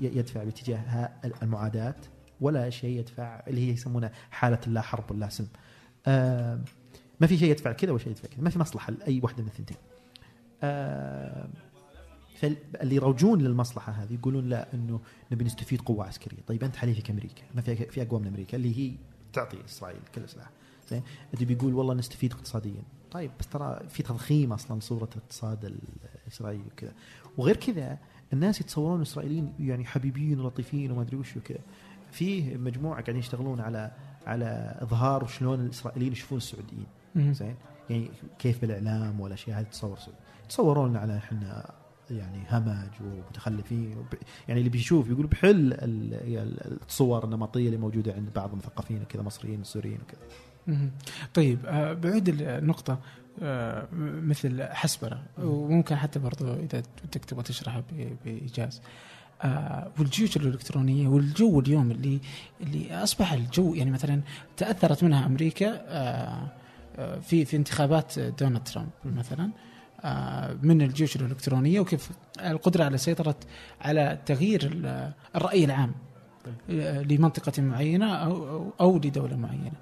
يدفع باتجاه المعاداة ولا شيء يدفع اللي هي يسمونها حالة اللا حرب واللا سلم آه ما في شيء يدفع كذا ولا شيء يدفع كذا ما في مصلحة لأي واحدة من الثنتين آه فاللي يروجون للمصلحة هذه يقولون لا إنه نبي نستفيد قوة عسكرية، طيب أنت حليفك أمريكا، ما في في اقوى من أمريكا اللي هي تعطي إسرائيل كل سلاح. زين؟ اللي بيقول والله نستفيد اقتصاديا، طيب بس ترى في تضخيم أصلا صورة الاقتصاد الإسرائيلي وكذا. وغير كذا الناس يتصورون الاسرائيليين يعني حبيبين ولطيفين وما أدري وش وكذا. فيه مجموعة قاعدين يشتغلون على على إظهار شلون الإسرائيليين يشوفون السعوديين. زين؟ يعني كيف بالإعلام والاشياء هذه تصور سوء تصورون على إحنا يعني همج ومتخلفين؟ وب- يعني اللي بيشوف يقول بحل ال- ال- الصور النمطيه اللي موجودة عند بعض المثقفين كذا مصريين سوريين وكذا. طيب آه، بعود النقطة آه، مثل حسبرة وممكن حتى برضو إذا بدك تبغى تشرحها بإيجاز. آه، والجيوش الإلكترونية والجو اليوم اللي اللي أصبح الجو يعني مثلا تأثرت منها أمريكا في في انتخابات دونالد ترامب مثلا آه، من الجيوش الإلكترونية وكيف القدرة على سيطرة على تغيير ال- الرأي العام آه، لمنطقة معينة أو أو- أو لدولة معينة.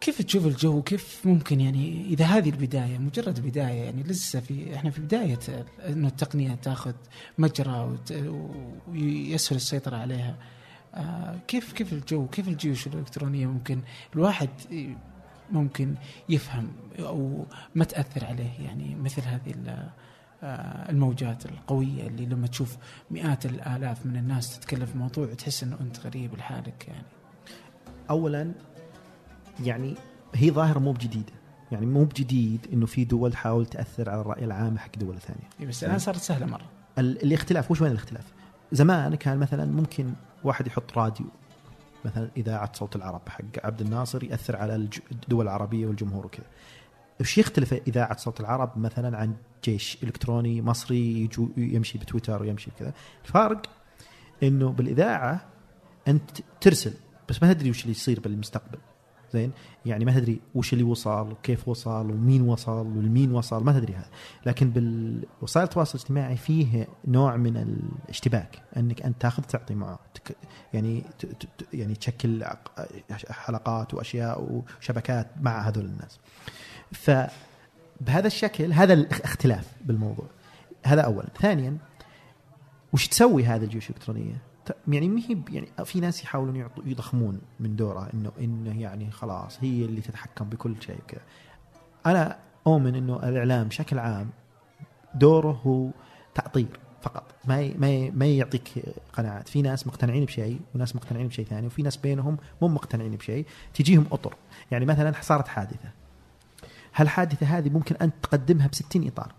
كيف تشوف الجو؟ كيف ممكن يعني إذا هذه البداية مجرد بداية يعني لسه في إحنا في بداية إنه التقنية تاخذ مجرى ويسهل السيطرة عليها. آه كيف كيف الجو؟ كيف الجيوش الإلكترونية ممكن الواحد ممكن يفهم أو ما تأثر عليه يعني مثل هذه آه، الموجات القوية اللي لما تشوف مئات الآلاف من الناس تتكلم في موضوع تحس إنه أنت غريب لحالك يعني. اولا يعني هي ظاهرة مو بجديدة. يعني مو بجديد إنه في دول تحاول تأثر على الرأي العام حق دول ثانية. بس الآن صارت سهلة مرة. ال- الاختلاف وش وين الاختلاف؟ زمان كان مثلا ممكن واحد يحط راديو مثلا إذاعة صوت العرب حق عبد الناصر يأثر على الدول العربية والجمهور وكذا. وش يختلف إذاعة صوت العرب مثلا عن جيش إلكتروني مصري يمشي بتويتر ويمشي بكذا؟ الفارق إنه بالإذاعة أنت ترسل بس ما تدري وش اللي يصير بالمستقبل. زين؟ يعني ما تدري وش اللي وصل وكيف وصل ومين وصل والمين وصل ما تدري هذا. لكن بالوسائل التواصل الاجتماعي فيه نوع من الاشتباك أنك أنت تاخذ تعطي معه يعني يعني تشكل حلقات وأشياء وشبكات مع هذول الناس. فبهذا الشكل هذا الاختلاف بالموضوع. هذا اولا. ثانيا وش تسوي هذه الجيوش الإلكترونية؟ يعني ما هي يعني في ناس يحاولون يعطوا يضخمون من دورها انه إنه يعني خلاص هي اللي تتحكم بكل شيء وكذا. أنا أؤمن إنه الإعلام بشكل عام دوره هو تعطير فقط. ما ما ما يعطيك قناعات. في ناس مقتنعين بشيء وناس مقتنعين بشيء ثاني وفي ناس بينهم مو مقتنعين بشيء. تجيهم أطر. يعني مثلا صارت حادثة. هالحادثة هذه ممكن انت تقدمها ب 60 إطار.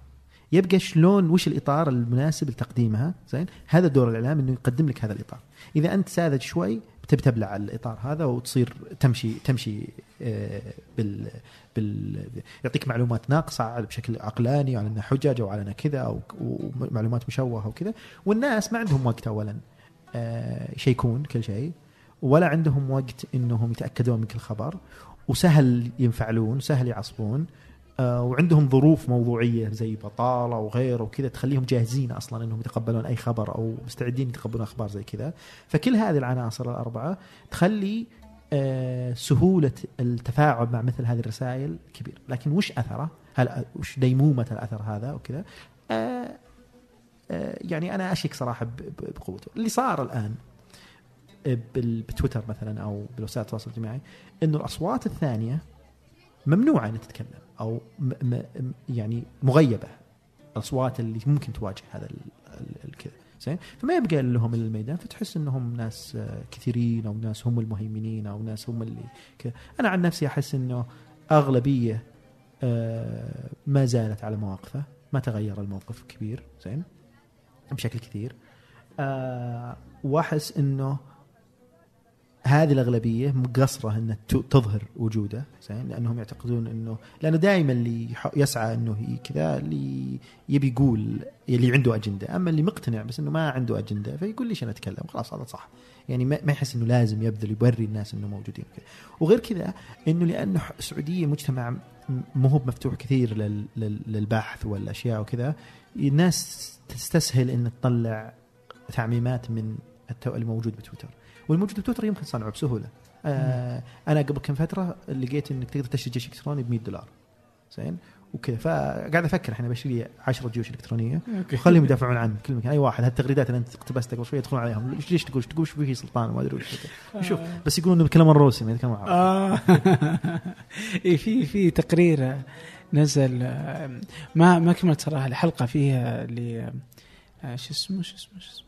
يبقى شلون وش الإطار المناسب لتقديمها؟ زين؟ هذا دور الإعلام إنه يقدم لك هذا الإطار. إذا أنت ساذج شوي بتبي تبلع الإطار هذا وتصير تمشي تمشي آه، بال بال يعطيك معلومات ناقصة بشكل عقلاني على إنها حجج أو على إنها كذا أو ومعلومات مشوهة وكذا والناس ما عندهم وقت اولا آه، يشيكون كل شيء ولا عندهم وقت إنهم يتأكدون من كل خبر وسهل ينفعلون سهل يعصبون. وعندهم ظروف موضوعية زي بطالة وغيره وكذا تخليهم جاهزين أصلا إنهم يتقبلون أي خبر أو مستعدين يتقبلون أخبار زي كذا. فكل هذه العناصر الأربعة تخلي آه، سهولة التفاعل مع مثل هذه الرسائل كبير. لكن وش أثره؟ هل وش ديمومة الأثر هذا وكذا؟ آه، آه، يعني أنا أشك صراحة بقوته. اللي صار الآن بتويتر مثلا أو بوسائل التواصل الاجتماعي إنه الأصوات الثانية ممنوعة ان تتكلم. أو م م يعني مغيبة الأصوات اللي ممكن تواجه هذا ال- ال- الكذا زين؟ فما يبقى لهم إلا الميدان فتحس إنهم ناس آه، كثيرين أو ناس هم المهيمنين أو ناس هم اللي كذا. أنا عن نفسي أحس إنه أغلبية آه، ما زالت على مواقفه ما تغير الموقف كبير. زين؟ بشكل كثير. آه، وأحس إنه هذه الأغلبية مقصره ت- تظهر وجوده زين؟ لأنهم يعتقدون إنه لأنه دائما اللي يسعى إنه كذا اللي يبي يقول اللي عنده أجندة. أما اللي مقتنع بس إنه ما عنده أجندة فيقول ليش أنا أتكلم؟ خلاص هذا صح. يعني ما يحس إنه لازم يبذل يوري الناس إنه موجودين كذا وغير كذا إنه لأنه السعودية مجتمع مو هو مفتوح كثير لل- لل- للبحث والأشياء وكذا. الناس تستسهل إن تطلع تعميمات من التو اللي موجود بتويتر. والموجود بتويتر يمكن صنعه بسهولة. آه أنا قبل كم فترة لقيت إنك تقدر تشتري جيش إلكتروني ب 100 دولار. زين؟ وكذا. فقاعد أفكر الحين بشتري لي 10 جيوش إلكترونية. وخليهم يدافعون عنه كل مكان. أي واحد. هالتغريدات اللي أنت اقتبستها قبل شوي يدخلون عليهم. ليش ليش تقول تقول شو سلطان وما أدري وش شوف بس يقولون بيتكلمون روسي ما يتكلمون عربي. آه. إيه في في تقرير نزل آه، ما ما كملت صراحة الحلقة فيها ل آه، شو اسمه شو اسمه شو اسمه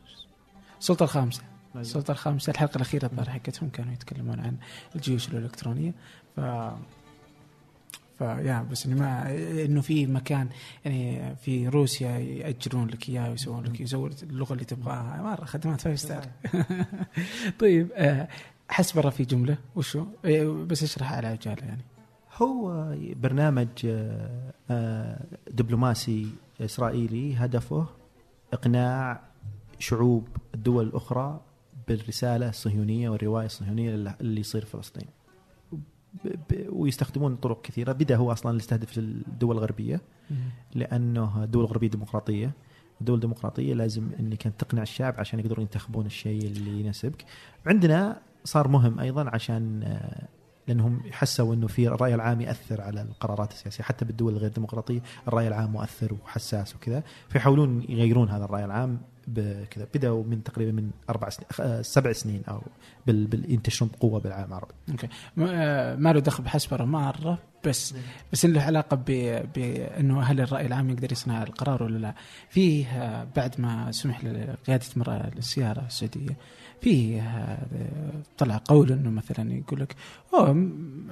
السلطه الخامسة. السلطه الخامسه الحلقة الأخيرة الظاهر حقتهم كانوا يتكلمون عن الجيوش الإلكترونية. ف فيا بس إنه ما إنه في مكان يعني في روسيا يأجرون لك إياه ويسوون لك يسوون اللغة اللي تبغاها. مرة خدمات five star. طيب آه، حسبره في جملة وشو؟ إيه، بس أشرح على عجاله يعني. هو برنامج آه، آه، دبلوماسي إسرائيلي هدفه إقناع شعوب الدول الأخرى بالرسالة الصهيونية والرواية الصهيونية اللي يصير في فلسطين. ويستخدمون طرق كثيرة، بدأ هو أصلا يستهدف الدول الغربية لأنه الدول الغربيه ديمقراطية. الدول الديمقراطيه لازم إنك تقنع الشعب عشان يقدرون ينتخبون الشيء اللي يناسبك. عندنا صار مهم أيضا عشان آه، لأنهم حسوا إنه في الرأي العام يأثر على القرارات السياسية. حتى بالدول الغير ديمقراطية الرأي العام مؤثر وحساس وكذا فيحاولون يغيرون هذا الرأي العام. بكذا بدأوا من تقريبا من أربع سنين آه، سبع سنين أو. ينتشرون بقوة بالعالم العربي. أوكي ما, آه، له دخل بحسبره مره بس بس إن له علاقة ب... بانه هل الرأي العام يقدر يصنع القرار ولا لا؟ فيه آه، بعد ما سمح لقيادة مرأة السياره السعودية فيه طلع قول إنه مثلا يقول لك أوه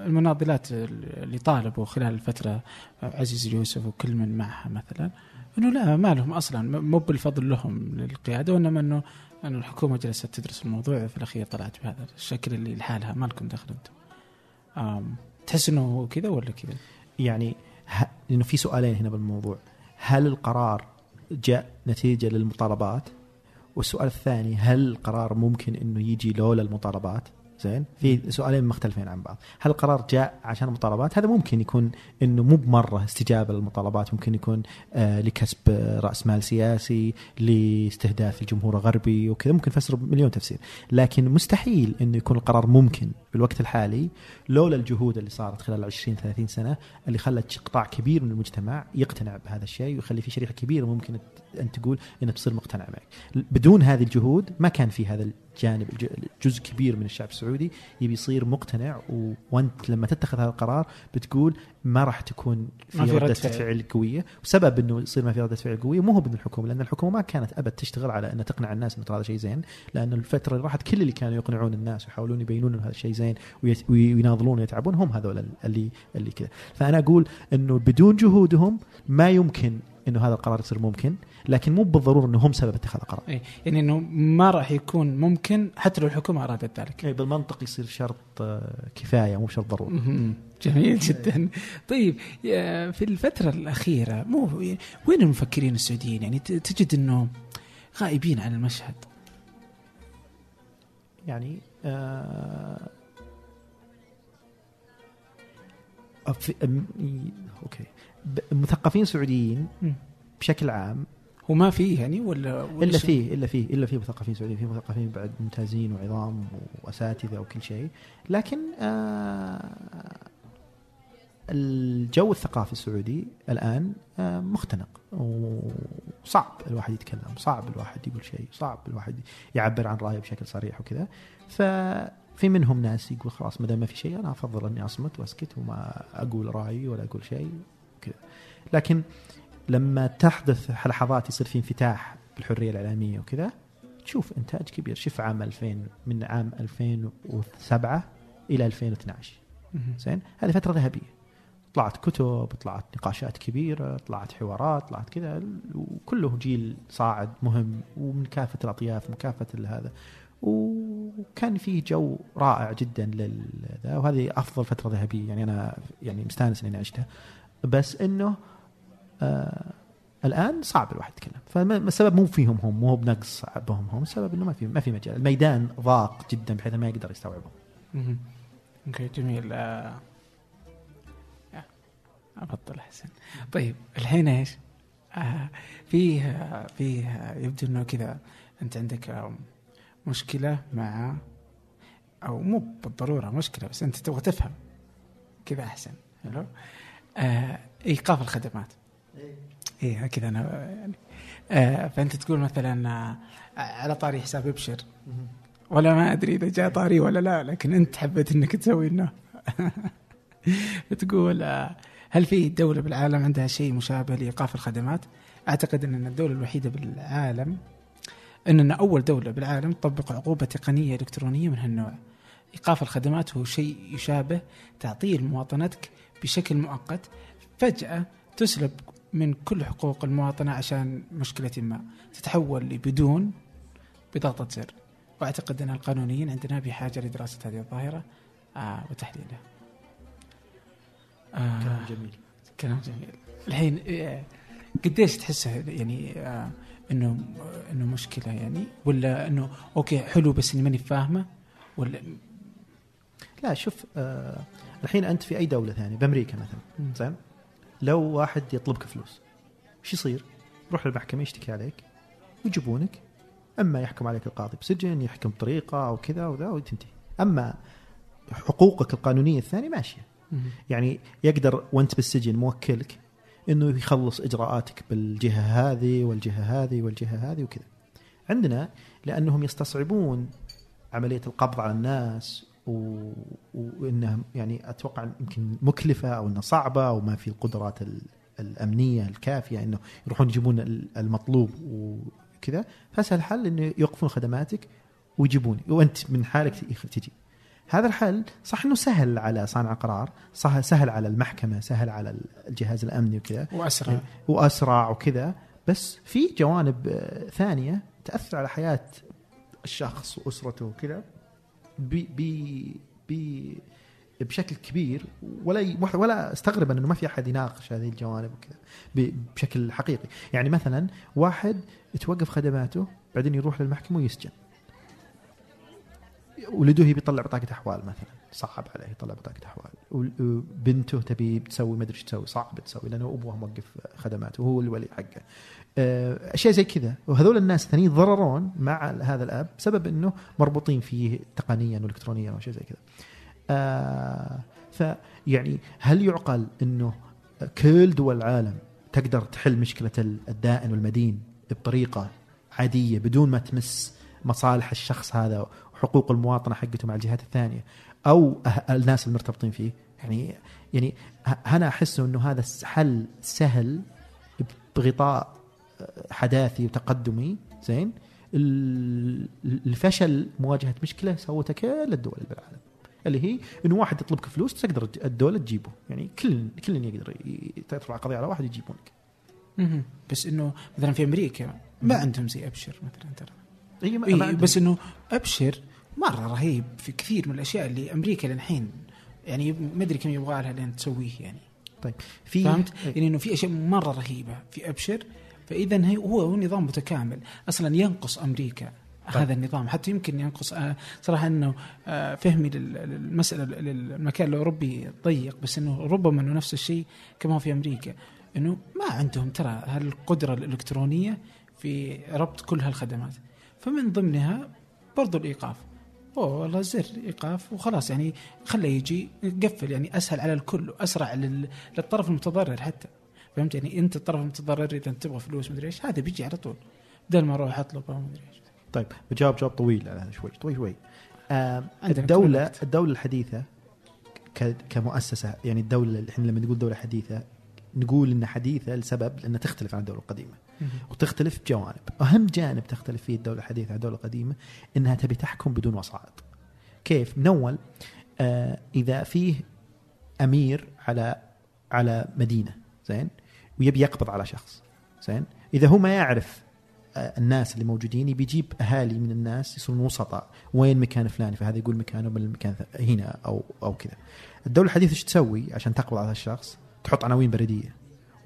المناضلات اللي طالبوا خلال الفترة عزيز اليوسف وكل من معها مثلا إنه لا ما لهم أصلا مو بالفضل لهم للقيادة وإنما إنه إنه الحكومة جلست تدرس الموضوع في الأخير طلعت بهذا الشكل اللي لحالها ما لكم دخل أنتم. تحس إنه كذا ولا كذا؟ يعني ه... لأنه في سؤالين هنا بالموضوع هل القرار جاء نتيجة للمطالبات؟ والسؤال الثاني هل القرار ممكن إنه يجي لولا المطالبات؟ زين؟ في سؤالين مختلفين عن بعض. هل القرار جاء عشان المطالبات؟ هذا ممكن يكون إنه مو بمرة استجابة للمطالبات. ممكن يكون آه لكسب رأس مال سياسي لاستهداف الجمهور الغربي وكذا. ممكن نفسره بمليون تفسير. لكن مستحيل إنه يكون القرار ممكن. بالوقت الحالي لولا الجهود اللي صارت خلال 20 30 سنة اللي خلت قطاع كبير من المجتمع يقتنع بهذا الشيء ويخلي في شريحة كبيرة ممكن أن تقول انها تصير مقتنعه معك بدون هذه الجهود ما كان في هذا الجانب الج- جزء كبير من الشعب السعودي يبي يصير مقتنع و... وأنت لما تتخذ هذا القرار بتقول ما راح تكون في, في ردة رد فعل. فعل. قوية وسبب إنه يصير ما في ردة فعل قوية مو هو من الحكومة لأن الحكومة ما كانت أبد تشتغل على ان تقنع الناس إنه هذا شيء زين لأن الفترة اللي راحت كل اللي كانوا يقنعون الناس ويحاولون يبينون إنه هذا الشيء زين وي- ويناضلون ويتعبون هم هذول اللي اللي كذا. فأنا أقول إنه بدون جهودهم ما يمكن إنه هذا القرار يصير ممكن لكن مو بالضرورة إنه هم سبب اتخاذ القرار. اي يعني إنه ما راح يكون ممكن حتى لو الحكومة أرادت ذلك. اي بالمنطق يصير شرط آه، كفاية مو شرط ضروري. جميل جدا. طيب في الفترة الأخيرة مو وين المفكرين السعوديين؟ يعني تجد أنه غائبين عن المشهد. يعني آه أوكي مثقفين سعوديين. بشكل عام وما فيه يعني ولا, ولا إلا؟ فيه إلا فيه إلا فيه مثقفين سعوديين في مثقفين بعد ممتازين وعظام وأساتذة وكل شيء لكن آه الجو الثقافي السعودي الآن آه مختنق وصعب الواحد يتكلم صعب الواحد يقول شيء صعب الواحد يعبر عن رأيه بشكل صريح وكذا ففي منهم ناس يقول خلاص ما دام ما في شيء أنا أفضل أني أصمت وأسكت وما أقول رأيي ولا أقول شيء كذا لكن لما تحدث لحظات يصير في انفتاح بالحرية الإعلامية وكذا تشوف إنتاج كبير. شوف عام 2000 من عام 2007 إلى 2012 مهم. زين؟ هذه فترة ذهبية. طلعت كتب طلعت نقاشات كبيرة طلعت حوارات طلعت كذا وكله جيل صاعد مهم ومن كافة الأطياف من كافة هذا. وكان في جو رائع جدا لل وهذه أفضل فترة ذهبية يعني أنا يعني مستانس إني عشتها بس إنه آه الآن صعب الواحد يتكلم فالسبب مو فيهم هم مو بنقص بهم هم السبب إنه ما في ما في مجال الميدان ضاق جدا بحيث ما يقدر يستوعبهم. أوكي جميل آه. آه، ابطل أحسن طيب الحين إيش؟ آه فيه فيه يبدو إنه كذا أنت عندك مشكلة مع أو مو بالضرورة مشكلة بس أنت تبغى تفهم كذا أحسن حلو؟ آه إيقاف الخدمات. إيه. كذا أنا يعني آه فأنت تقول مثلا آه على طاري حساب ابشر ولا ما أدري إذا جاء طاري ولا لا لكن أنت حبيت إنك تسوي إنه. تقول آه، هل في دولة بالعالم عندها شيء مشابه لإيقاف الخدمات؟ أعتقد إن الدولة الوحيدة بالعالم إننا أول دولة بالعالم تطبق عقوبة تقنية إلكترونية من هالنوع. إيقاف الخدمات هو شيء يشابه تعطيل مواطنتك بشكل مؤقت فجأة تسلب من كل حقوق المواطنة عشان مشكلة ما تتحول لبدون بضغطة زر وأعتقد أن القانونيين عندنا بحاجة لدراسة هذه الظاهرة آه وتحليلها. آه كلام جميل كلام جميل. الحين آه، قديش تحسه يعني آه إنه إنه مشكلة يعني ولا إنه أوكي حلو بس إني ماني فاهمة؟ ولا لا شوف آه الحين أنت في أي دولة ثانية؟ بأمريكا مثلا. زين؟ لو واحد يطلبك فلوس إيش يصير؟ يروح للمحكمة يشتكي عليك؟ ويجيبونك أما يحكم عليك القاضي بسجن يحكم بطريقة أو كذا وذا وتنتهي. أما حقوقك القانونية الثانية ماشية. يعني يقدر وأنت بالسجن موكلك إنه يخلص إجراءاتك بالجهة هذه والجهة هذه والجهة هذه وكذا. عندنا لأنهم يستصعبون عملية القبض على الناس و... وانها يعني أتوقع يمكن مكلفة أو إنها صعبة أو ما في القدرات ال... الأمنية الكافية إنه يروحون يجيبون ال- المطلوب وكذا فاسهل حل إنه يوقفون خدماتك ويجيبوني وأنت من حالك تجي. هذا الحل صح إنه سهل على صانع قرار صح سهل على المحكمة سهل على الجهاز الأمني وكذا. وأسرع. وأسرع وكذا. بس في جوانب ثانية تأثر على حياة الشخص وأسرته وكذا بشكل كبير. ولا ولا أستغرب أنه ما في أحد يناقش هذه الجوانب وكذا بشكل حقيقي، يعني مثلا واحد توقف خدماته بعدين يروح للمحكمة ويسجن. ولده يبي يطلع بطاقة أحوال مثلا. صعب عليه يطلع بطاقة أحوال. وبنته تبي تسوي ما أدري تسوي صعب تسوي لأنه ابوها موقف خدماته وهو الولي حقه. آه، أشياء زي كذا. وهذول الناس الثانيين يتضررون مع هذا الأب بسبب إنه مربوطين فيه تقنيا والكترونيا أو شيء زي كذا. آه فيعني هل يعقل إنه كل دول العالم تقدر تحل مشكلة الدائن والمدين بطريقة عادية بدون ما تمس مصالح الشخص هذا وحقوق المواطنة حقته مع الجهات الثانية أو أه- الناس المرتبطين فيه. يعني يعني أنا أحس إنه هذا حل سهل بغطاء حداثي وتقدمي. زين؟ ال- الفشل مواجهة مشكلة سوتها كل الدول بالعالم. اللي هي إنه واحد يطلبك فلوس تقدر الدولة تجيبه. يعني كل كل يقدر ترفع قضية على واحد يجيبونك. بس إنه مثلا في أمريكا ما عندهم زي أبشر مثلا ترى. إيه ما- إيه عندهم. بس إنه أبشر مرة رهيب في كثير من الأشياء اللي أمريكا للحين يعني ما أدري كم يبغى لها لين تسويه يعني طيب في فهمت؟ إيه. يعني إنه في أشياء مرة رهيبة في أبشر فاذا هي هو نظام متكامل أصلا ينقص أمريكا طيب. هذا النظام حتى يمكن ينقص آه، صراحة إنه آه، فهمي لل- للمسألة للمكان الأوروبي ضيق بس إنه ربما إنه نفس الشيء كما في أمريكا إنه ما عندهم ترى هالقدرة الإلكترونية في ربط كل هالخدمات فمن ضمنها برضو الإيقاف. أوه والله زر إيقاف وخلاص يعني خله يجي قفل يعني أسهل على الكل وأسرع لل- للطرف المتضرر حتى. فهمت؟ يعني أنت الطرف المتضرر إذا تبغى فلوس مدري إيش هذا بيجي على طول. بدل ما أروح أطلب أو مدري إيش. طيب بجاوب جواب طويل على هذا شوي طويل شوي. آه عندنا الدولة كل وقت. الدولة الحديثة ك- كمؤسسة يعني الدولة إحنا لما نقول دولة حديثة نقول إنها حديثة لسبب لأنها تختلف عن الدولة القديمة. وتختلف بجوانب. أهم جانب تختلف فيه الدولة الحديثة عن الدولة القديمة إنها تبي تحكم بدون وسائط. كيف؟ من أول آه إذا فيه أمير على على مدينة زين؟ ويبي يقبض على شخص زين؟ إذا هو ما يعرف آه، الناس اللي موجودين يبي يجيب أهالي من الناس يصيرون وسطاء. وين مكان فلاني؟ فهذا يقول مكانه من المكان هنا أو أو كذا. الدولة الحديثة إيش تسوي عشان تقبض على هذا الشخص؟ تحط عناوين بريدية.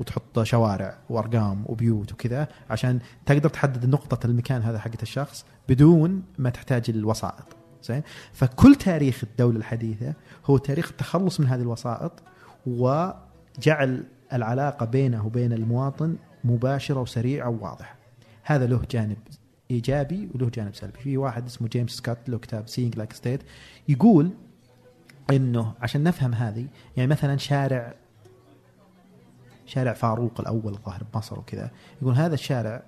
وتحط شوارع وأرقام وبيوت وكذا عشان تقدر تحدد نقطة المكان هذا حقت الشخص بدون ما تحتاج الوسائط. زين؟ فكل تاريخ الدولة الحديثة هو تاريخ التخلص من هذه الوسائط وجعل العلاقة بينه وبين المواطن مباشرة وسريعة وواضحة. هذا له جانب إيجابي وله جانب سلبي. في واحد اسمه جيمس سكوت له كتاب Seeing Like a State يقول إنه عشان نفهم هذه يعني مثلا شارع شارع فاروق الأول الظاهر بمصر وكذا. يقول هذا الشارع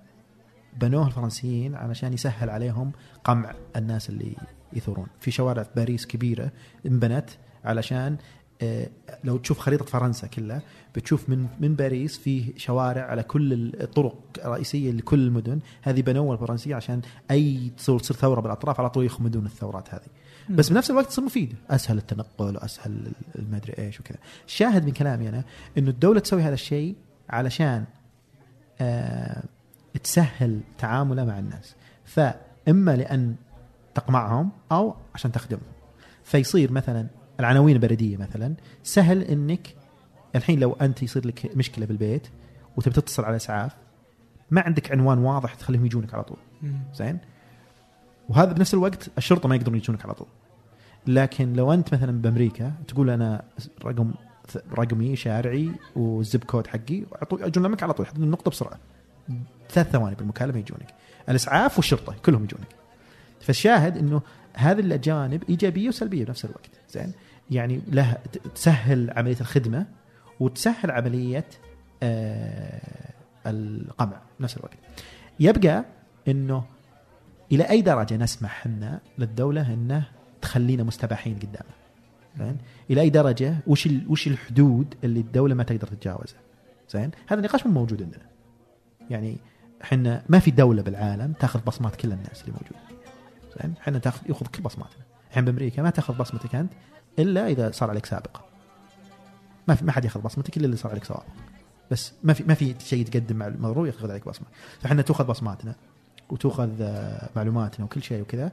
بنوه الفرنسيين علشان يسهل عليهم قمع الناس اللي يثورون. في شوارع في باريس كبيرة انبنت علشان آه، لو تشوف خريطة فرنسا كلها بتشوف من من باريس فيه شوارع على كل الطرق الرئيسيه لكل المدن. هذه بنوها الفرنسية عشان أي تصير ثورة بالأطراف على طول يخمدون الثورات هذه. بس بنفس الوقت تصير مفيدة. أسهل التنقل وأسهل المدري إيش وكذا. الشاهد من كلامي أنا إنه الدولة تسوي هذا الشيء علشان آه تسهل تعامله مع الناس. فإما لأن تقمعهم أو عشان تخدمهم. فيصير مثلا العناوين البريديه مثلا سهل إنك الحين لو أنت يصير لك مشكلة بالبيت وتبي تتصل على أسعاف ما عندك عنوان واضح تخليهم يجونك على طول. زين؟ وهذا بنفس الوقت الشرطة ما يقدرون يجونك على طول. لكن لو أنت مثلا بأمريكا تقول أنا رقم رقمي شارعي والزب كود حقي يجون لك على طول. يحددون النقطة بسرعة. ثلاث ثواني بالمكالمه يجونك. الإسعاف والشرطة كلهم يجونك. فالشاهد إنه هذه الأجانب إيجابية وسلبية بنفس الوقت. زين؟ يعني لها تسهل عملية الخدمة وتسهل عملية آه القمع بنفس الوقت. يبقى إنه إلى أي درجة نسمح إحنا للدولة انه تخلينا مستباحين قدامها زين؟ إلى أي درجة؟ وش وش الحدود اللي الدولة ما تقدر تتجاوزها؟ زين؟ هذا النقاش مو موجود عندنا. يعني إحنا ما في دولة بالعالم تأخذ بصمات كل الناس اللي موجودة. زين؟ إحنا تاخذ يأخذ كل بصماتنا. الحين بأمريكا ما تأخذ بصمتك أنت إلا إذا صار عليك سابقه ما في ما حد يأخذ بصمتك إلا اللي صار عليك سابقه بس ما في ما في شيء تقدم مع الموضوع يأخذ عليك بصمة. فإحنا تأخذ بصماتنا. وتاخذ آه، معلوماتنا وكل شيء وكذا.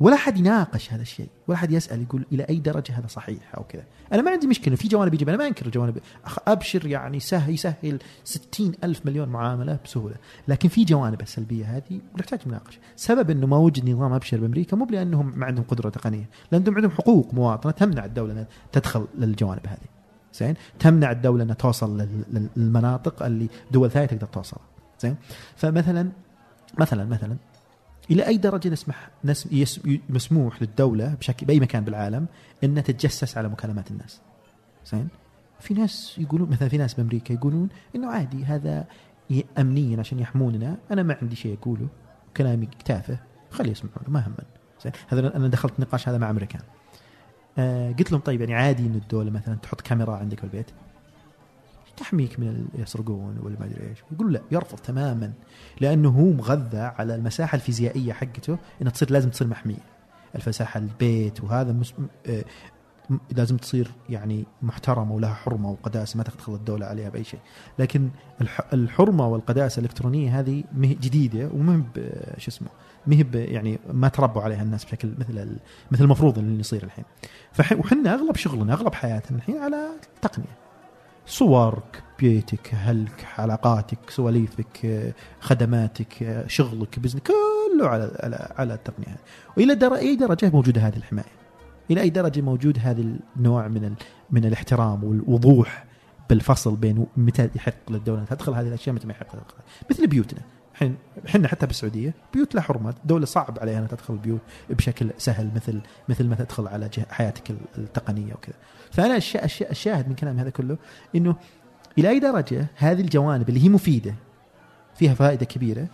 ولا حد يناقش هذا الشيء ولا حد يسأل يقول إلى أي درجة هذا صحيح أو كذا. أنا ما عندي مشكلة في جوانب ايجابيه أنا ما أنكر الجوانب أبشر يعني سهل يسهل ستين ألف مليون معاملة بسهولة. لكن في جوانب السلبية هذه ونحتاج مناقشة. سبب إنه ما وجد نظام أبشر بأمريكا مو لانهم ما عندهم قدرة تقنية لأنهم عندهم حقوق مواطنة تمنع الدولة انها تدخل للجوانب هذه. زين؟ تمنع الدولة انها توصل لل- لل- للمناطق اللي دول ثانية تقدر توصلها. زين؟ فمثلا مثلا مثلا إلى أي درجة نسمح مسموح للدولة بشكل بأي مكان بالعالم إنها تتجسس على مكالمات الناس. زين؟ في ناس يقولون مثلا في ناس بأمريكا يقولون إنه عادي هذا امنيا عشان يحموننا. أنا ما عندي شيء أقوله كلامي تافه خلي يسمعونه ما همن زين؟ هذا أنا دخلت نقاش هذا مع أمريكان. آه قلت لهم طيب يعني عادي ان الدولة مثلا تحط كاميرا عندك في البيت. تحميك من يسرقون ولا ما أدري إيش. يقول لا يرفض تماما لأنه هو مغذى على المساحة الفيزيائية حقته انها تصير لازم تصير محمية. الفساحة البيت وهذا مس... آه، لازم تصير يعني محترمة ولها حرمة وقداسة ما تدخل الدولة عليها بأي شيء. لكن الح... الحرمة والقداسة الإلكترونية هذه مه جديدة وما ب شو اسمه ب- يعني ما تربوا عليها الناس بشكل مثل. مثل المفروض اللي يصير الحين. فح... وحنا أغلب شغلنا أغلب حياتنا الحين على التقنيه صورك بيتك أهلك علاقاتك سواليفك خدماتك شغلك بزنس كله على على على التقنية. وإلى أي درجة موجودة هذه الحماية؟ إلى أي درجة موجود هذا النوع من ال... من الاحترام والوضوح بالفصل بين متى يحق للدولة تدخل هذه الأشياء متى ما يحق تدخل مثل بيوتنا. الحين إحنا حتى بالسعودية بيوت لها حرمه الدولة صعب عليها ان تدخل البيوت بشكل سهل مثل مثل ما تدخل على حياتك ال- التقنية وكذا. فأنا الشا- الشا- الشاهد من كلام هذا كله إنه إلى أي درجة هذه الجوانب اللي هي مفيدة فيها فائدة كبيرة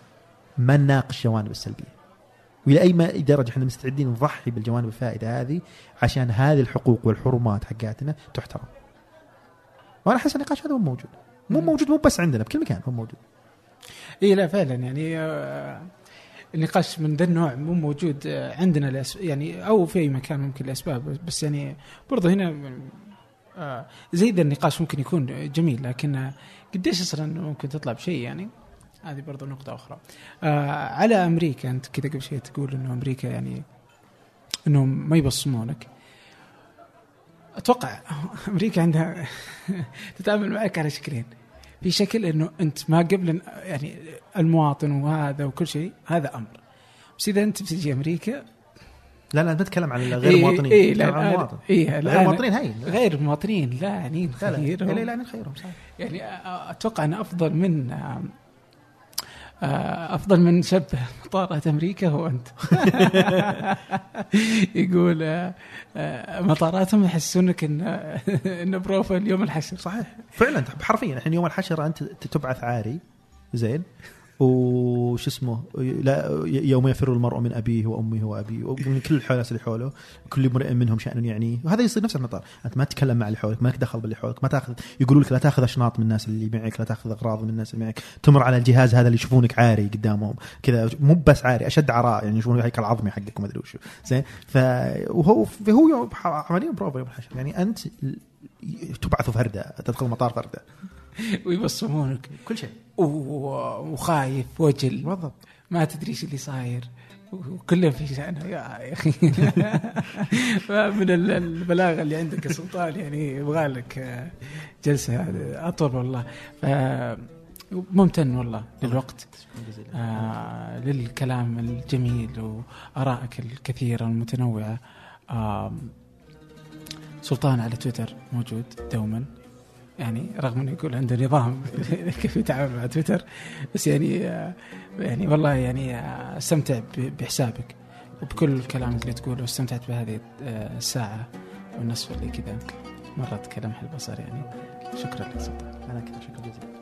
ما نناقش الجوانب السلبية. وإلى أي درجة إحنا مستعدين نضحي بالجوانب الفائدة هذه عشان هذه الحقوق والحرمات حقاتنا تحترم. وأنا أحس النقاش هذا مو موجود. مو موجود مو بس عندنا بكل مكان هو موجود. اي لا فعلا يعني آه، النقاش من ذا النوع مو موجود آه، عندنا يعني أو في أي مكان ممكن لاسباب بس يعني برضه هنا آه، زي ذا النقاش ممكن يكون جميل لكن آه، قديش أصلا ممكن تطلع بشيء يعني هذه برضه نقطة أخرى. آه على أمريكا أنت كذا قبل شوي تقول إنه أمريكا يعني إنهم ما يبصمونك. أتوقع أمريكا عندها تتعامل معك على شكلين. في شكل إنه أنت ما قبل يعني المواطن وهذا وكل شيء هذا أمر. بس إذا أنت بتجي أمريكا لا لا بتكلم عن غير إيه المواطنين إيه لا عن المواطن إيه غير المواطنين هين غير المواطنين لا يعني لا لا. لا لا نخيرهم صح يعني أتوقع انه افضل من آه، آه، أفضل من شبه مطارات أمريكا هو أنت. يقول آه، آه، مطاراتهم يحسونك إن إن بروفايل يوم الحشر. صحيح. فعلا حرفيا الحين يوم الحشر أنت تبعث عاري زين. وش اسمه لا يوم يفر المرء من أبيه وأمه وأبيه ومن كل الناس اللي حوله كل امرئ منهم شأن يعنيه وهذا يصير نفس المطار أنت ما تتكلم مع اللي حولك ما لك دخل باللي حولك ما تاخذ يقولوا لك لا تاخذ أشناط من الناس اللي معك لا تاخذ أغراض من الناس اللي معك. تمر على الجهاز هذا اللي يشوفونك عاري قدامهم كذا مو بس عاري أشد عراء يعني يشوفون الهيكل العظمي حقك وما أدري وشو. زين؟ ف وهو فهو عمليا بروفا يوم الحشر. يعني أنت تبعث فردة تدخل المطار فردة. ويبصمونك. كل شيء. وخايف وجل. بالضبط. ما تدري إيش اللي صاير. وكله في شأنه يا أخي. من ال- البلاغة اللي عندك يا سلطان يعني يبغى لك جلسة. أطول والله. ممتن والله للوقت. آه للكلام الجميل وآرائك الكثيرة والمتنوعه آه سلطان على تويتر موجود دوما. يعني رغم إنه يقول عنده نظام كيف يتعامل مع تويتر بس يعني آه، يعني والله يعني آه، استمتع بحسابك وبكل الكلام اللي تقوله واستمتعت بهذه آه، الساعة والنصف اللي كذا مرت كلمح البصر يعني. شكرا لك سلطان. أنا كذا شكرا جزيلا.